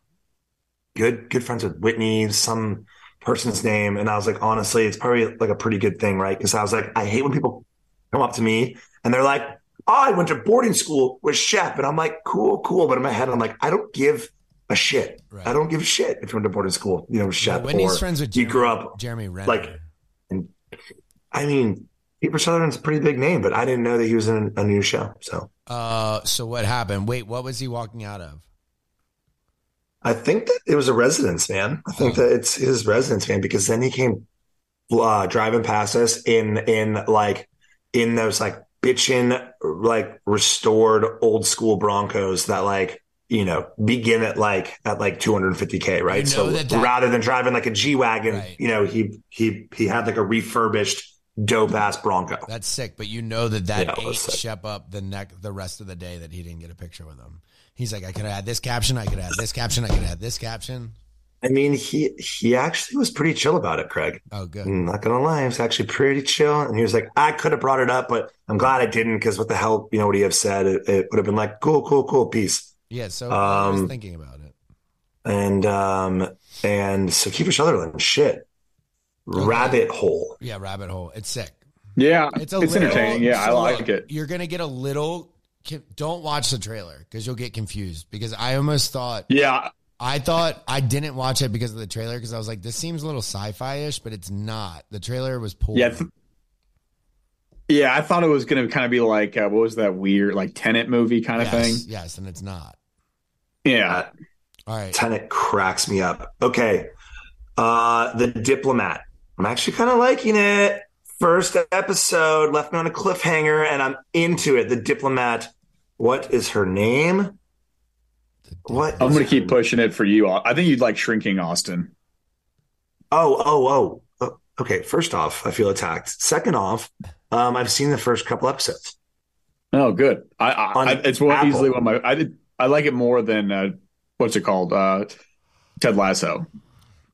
good, good friends with Whitney, some person's name. And I was like, honestly, it's probably like a pretty good thing, right? Because I was like, I hate when people come up to me and they're like, oh, I went to boarding school with Shep. And I'm like, cool, cool. But in my head, I'm like, I don't give a shit. Right. I don't give a shit if you went to boarding school, you know, with Shep. Whitney's or friends with you grew up. Jeremy Renner. like- And I mean, Kiefer Sutherland's a pretty big name, but I didn't know that he was in a new show. So uh, so what happened? Wait, what was he walking out of? I think that it was a residence, man. I think that it's his residence, man, because then he came uh, driving past us in in like in those like bitchin' like restored old school Broncos that like you know begin at like at like 250k, right? You know so that that- rather than driving like a G wagon, Right. you know he he he had like a refurbished dope ass Bronco. That's sick, but you know that that Yeah, ate. Shep up the neck the rest of the day that he didn't get a picture with him. He's like, I could have had this caption, I could have had this caption, I could have had this caption. I mean, he he actually was pretty chill about it, Craig. Oh, good. I'm not gonna lie, he was actually pretty chill. And he was like, I could have brought it up, but I'm glad I didn't because what the hell, you know, would he have said? It, it would have been like, cool, cool, cool, peace. Yeah, so I was Um, thinking about it. And um and so Kiefer Sutherland, shit, rabbit hole. Yeah, rabbit hole. It's sick. Yeah, It's it's, a little, entertaining. Yeah, I so like it. You're gonna get a little. Don't watch the trailer because you'll get confused. Because I almost thought Yeah, I thought I didn't watch it because of the trailer because I was like, this seems a little sci-fi ish, but it's not. The trailer was poor. yeah, th- yeah. I thought it was going to kind of be like uh, what was that weird like Tenet movie kind of yes, thing. yes, and it's not. Yeah, All right. Tenet cracks me up. Okay. Uh The Diplomat. I'm actually kind of liking it. First episode left me on a cliffhanger and I'm into it. The Diplomat. What is her name? What? I'm going to keep pushing it for you. I think you'd like Shrinking Austen. Oh, oh, oh. Oh, Okay, first off, I feel attacked. Second off, um, I've seen the first couple episodes. Oh, good. I, I, On I it's one Apple. easily one of my. I did. I like it more than uh, what's it called? Uh, Ted Lasso.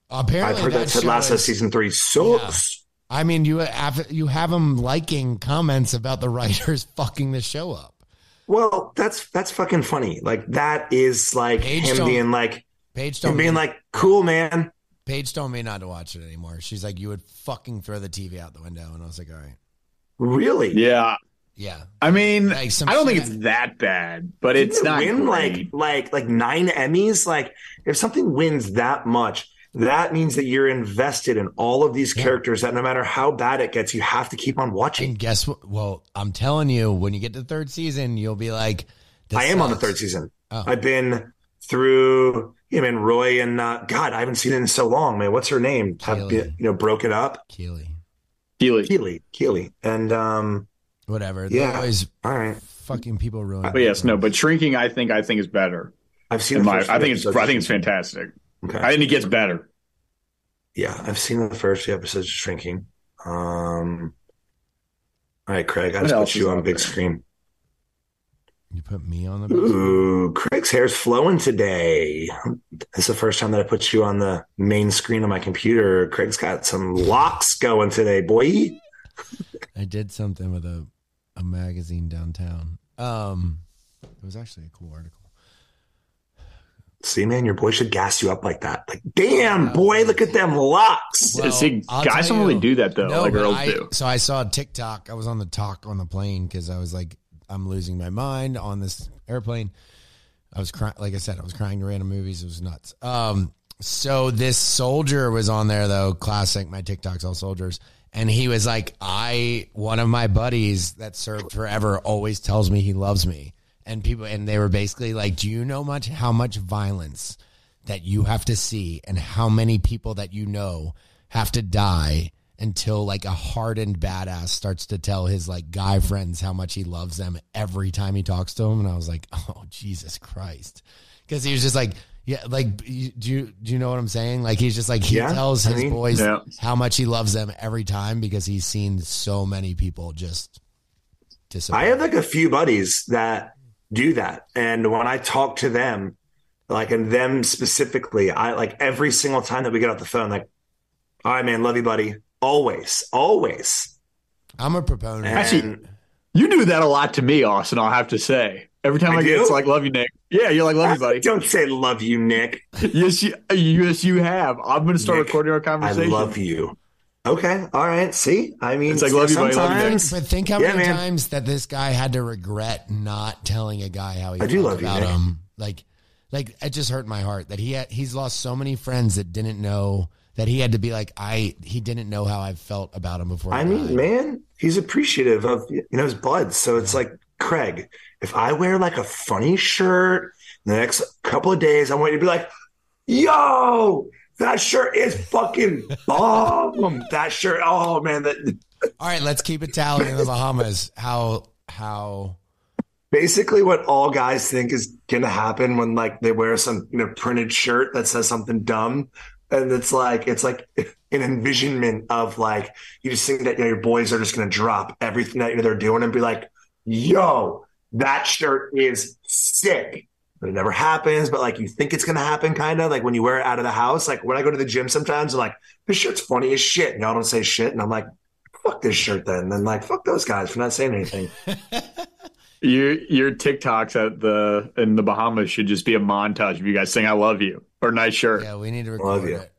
Apparently, I've heard that, Ted Lasso is- season three sucks. I mean, you have you have them liking comments about the writers fucking the show up. Well, that's that's fucking funny. Like that is like Paige him being like Paige him being me, like, cool, man. Paige told me not to watch it anymore. She's like, you would fucking throw the TV out the window, and I was like, all right, Really? Yeah, yeah. I mean, Like I don't think it's that bad, but Didn't it's it not win great. like like like nine Emmys. Like if something wins that much, that means that you're invested in all of these Yeah. characters. That no matter how bad it gets, you have to keep on watching. And guess what? Well, I'm telling you, when you get to the third season, you'll be like, this I am on the third season. Oh. I've been through him and Roy and uh, God, I haven't seen it in so long, man. What's her name? Have been, you know broken up? Keely, Keely. Keely, Keely, and um, whatever. Yeah. They're always all right. fucking people ruin. But yes, no, but Shrinking, I think, I think is better. I've seen. In my, I think it's. I think it's fantastic. Okay. I think it gets better. Yeah, I've seen the first few episodes of Shrinking. Um, all right, Craig, I What just put you on big there? screen. You put me on the. big screen? Ooh, Craig's hair's flowing today. It's the first time that I put you on the main screen of my computer. Craig's got some locks going today, boy. I did something with a a magazine downtown. Um, it was actually a cool article. See, man, your boy should gas you up like that. Like, damn, boy, look at them locks. Well, See, I'll guys don't really do that though, No, like girls I- do. So I saw TikTok. I was on the talk on the plane because I was like, I'm losing my mind on this airplane. I was crying. Like I said, I was crying to random movies. It was nuts. Um, so this soldier was on there though. Classic. My TikToks all soldiers. And he was like, I, one of my buddies that served forever always tells me he loves me. And people, and they were basically like, do you know much, how much violence that you have to see and how many people that you know have to die until like a hardened badass starts to tell his like guy friends how much he loves them every time he talks to them. And I was like, oh Jesus Christ, because he was just like. Yeah, like do you do you know what I'm saying? Like he's just like he Yeah, tells I his mean- boys Yeah. how much he loves them every time because he's seen so many people just disappoint. I have like a few buddies that do that. And when I talk to them, like and them specifically, I like every single time that we get off the phone, like, all right, man, love you, buddy. Always, always. I'm a proponent. And Actually, You do that a lot to me, Austen. I'll have to say. Every time I I, get, it's like love you, Nick. Yeah, you're like love you, buddy. don't say love you, Nick. yes, you, yes, you have. I'm going to start Nick, recording our conversation. I conversation. love you. Okay, all right. See, I mean, It's like, love you, buddy, love you, Nick. sometimes But think how Yeah, many man. times that this guy had to regret not telling a guy how he I do felt love about Nick. him. Like, like it just hurt my heart that he had, he's lost so many friends that didn't know that he had to be like I he didn't know how I felt about him before. I mean, died. man, he's appreciative of you know his buds. So it's like Craig. If I wear like a funny shirt the next couple of days, I want you to be like, "Yo, that shirt is fucking bomb." that shirt, oh man, that All right, let's keep it tally in the Bahamas. How how basically what all guys think is gonna happen when like they wear some you know printed shirt that says something dumb. And it's like it's like an envisionment of like you just think that you know, your boys are just gonna drop everything that you know, they're doing and be like, "Yo, that shirt is sick." But it never happens. But like you think it's gonna happen, kind of like when you wear it out of the house. Like when I go to the gym, sometimes I'm like, "This shirt's funny as shit," and y'all don't say shit, and I'm like, "Fuck this shirt," then. And then like, "Fuck those guys for not saying anything." Your your TikToks at the in the Bahamas should just be a montage of you guys saying "I love you" or "Nice shirt." yeah, we need to record Love you. it.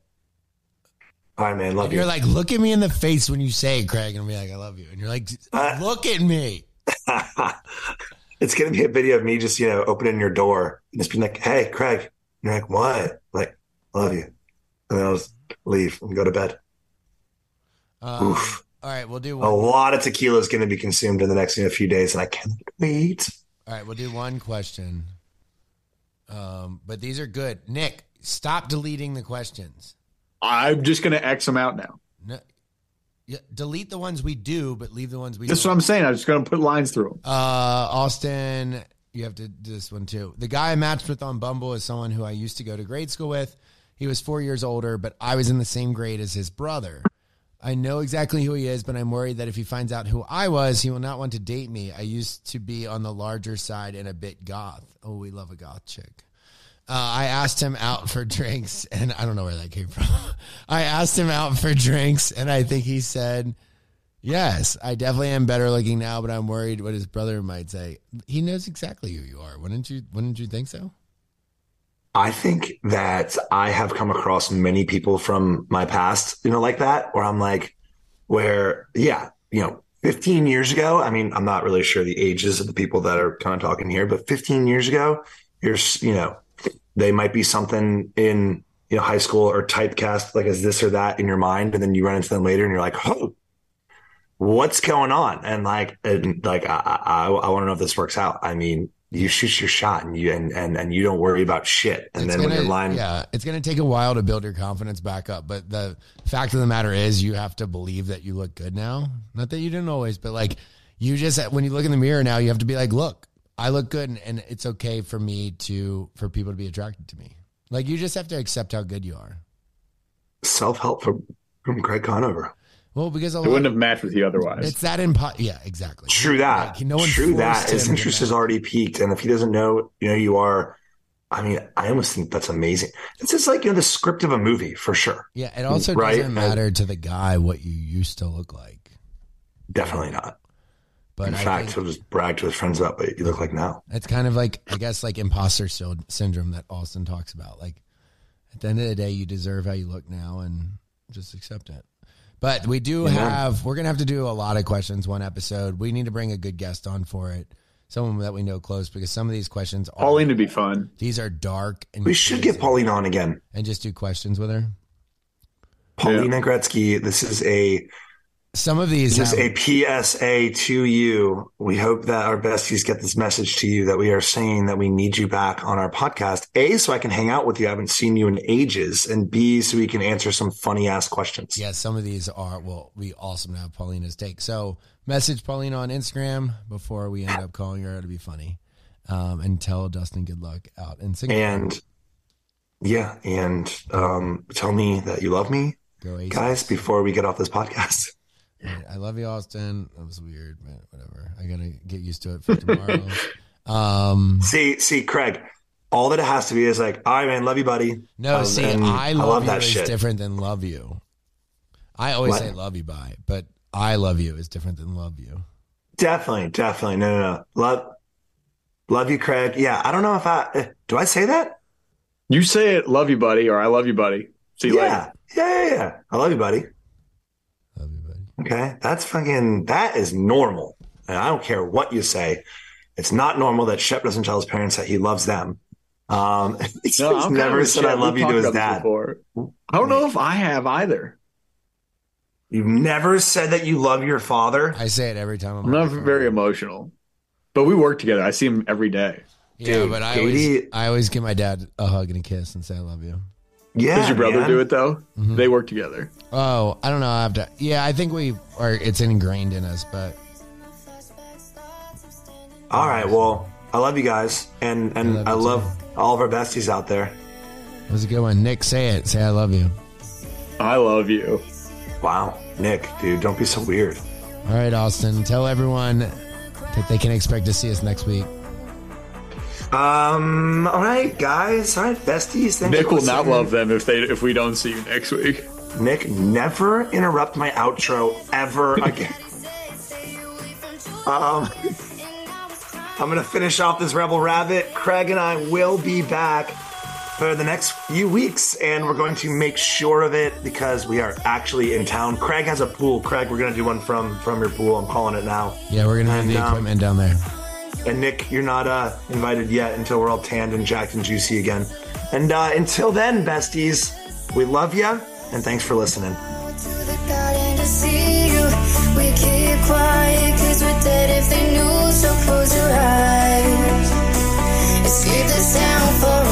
All right, man, love And you. you're like, look at me in the face when you say it, Craig, and I'll be like, I love you. And you're like, Uh, look at me. it's gonna be a video of me just you know opening your door and just being like, "Hey, Craig," and you're like, "What?" Like, "Love you," and then I'll just leave and go to bed. Um, Oof. all right, we'll do A lot of tequila is going to be consumed in the next you know, few days, and I cannot wait. All right, we'll do one question. Um, but these are good. Nick, stop deleting the questions. I'm just going to X them out now. No, yeah, delete the ones we do, but leave the ones we That's don't. what I'm saying. I'm just going to put lines through them. Uh, Austen, you have to do this one too. The guy I matched with on Bumble is someone who I used to go to grade school with. He was four years older, but I was in the same grade as his brother. I know exactly who he is, but I'm worried that if he finds out who I was, he will not want to date me. I used to be on the larger side and a bit goth. Oh, we love a goth chick. Uh, I asked him out for drinks, and I don't know where that came from. I asked him out for drinks, and I think he said, Yes, I definitely am better looking now, but I'm worried what his brother might say. He knows exactly who you are. Wouldn't you? Wouldn't you think so? I think that I have come across many people from my past, you know, like that, where I'm like, where, yeah, you know, 15 years ago, I mean, I'm not really sure the ages of the people that are kind of talking here, but 15 years ago, you're, you know, they might be something in, you know, high school or typecast like as this or that in your mind. And then you run into them later and you're like, oh, what's going on? And like, and like, I, I, I want to know if this works out. I mean, you shoot your shot and you, and, and, and you don't worry about shit. And It's then when gonna- you're lying, yeah, it's going to take a while to build your confidence back up. But the fact of the matter is, you have to believe that you look good now. Not that you didn't always, but like you just when you look in the mirror now, you have to be like, look, I look good, and, and it's okay for me to for people to be attracted to me. Like you just have to accept how good you are. self help from from Craig Conover. Well, because a I lot, wouldn't have matched with you otherwise. it's that impo- Yeah, exactly. True that. Like, no one True that. His interest has already peaked, and if he doesn't know, you know, you are. I mean, I almost think that's amazing. It's just like you know the script of a movie for sure. Yeah, it also Right? doesn't matter to the guy what you used to look like. Definitely not. But In I fact, think he'll just brag to his friends about what you look like now. it's kind of like I guess like imposter syndrome that Austen talks about. Like at the end of the day, you deserve how you look now, and just accept it. But we do Yeah. have we're gonna have to do a lot of questions one episode. We need to bring a good guest on for it, someone that we know close because some of these questions are Pauline would be fun. these are dark and We should get Pauline on again. and just do questions with her. Paulina Gretzky. This is a some of these Just have- a PSA to you. We hope that our besties get this message to you that we are saying that we need you back on our podcast. A, so I can hang out with you. I haven't seen you in ages. And B, so we can answer some funny ass questions. Yeah, some of these are will be awesome to have Paulina's take. So message Paulina on Instagram before we end up calling her to be funny, um, and tell Dustin good luck out in Singapore. And yeah, and um, tell me that you love me, Go guys, before we get off this podcast. Right, I love you, Austen. That was weird, but whatever. I gotta get used to it for tomorrow. um, See, see, Craig, all that it has to be is like, all right, man, love you, buddy. no, Um, see, and I love, you that is shit. different than love you. I always What? say love you bye, but I love you is different than love you. Definitely, definitely. No, no, no. Love, love you, Craig. Yeah, I don't know if I do. I say that. You say it, love you, buddy, or I love you, buddy. See you Yeah, yeah, yeah, yeah. I love you, buddy. Love you, buddy. Okay, that's fucking. That is normal. And I don't care what you say. It's not normal that Shep doesn't tell his parents that he loves them. Um, he's No, I'm never said Chet. I love We've you to his dad. before. I don't know if I have either. You've never said that you love your father. I say it every time I'm, I'm not the phone. very emotional, but we work together. I see him every day. Yeah, Dude, but I Katie- always, I always give my dad a hug and a kiss and say I love you. Yeah, Does your brother man. do it though? Mm-hmm. They work together. Oh, I don't know. I have to. Yeah, I think we are. It's ingrained in us, but All right. Well, I love you guys, and and love I love, all of our besties out there. it was a good one. Nick, say it. Say I love you. I love you. Wow, Nick, dude, don't be so weird. All right, Austen. Tell everyone that they can expect to see us next week. Um. All right, guys. All right, besties. Thanks Nick for will not love them if they if we don't see you next week. Nick, never interrupt my outro ever again. um, I'm gonna finish off this Rebel Rabbit. Craig and I will be back for the next few weeks, and we're going to make sure of it because we are actually in town. Craig has a pool. Craig, we're gonna do one from from your pool. I'm calling it now. Yeah, we're gonna have And, the um, equipment down there. And Nick, you're not uh, invited yet until we're all tanned and jacked and juicy again. And uh, until then, besties, we love you and thanks for listening. Escape the sound for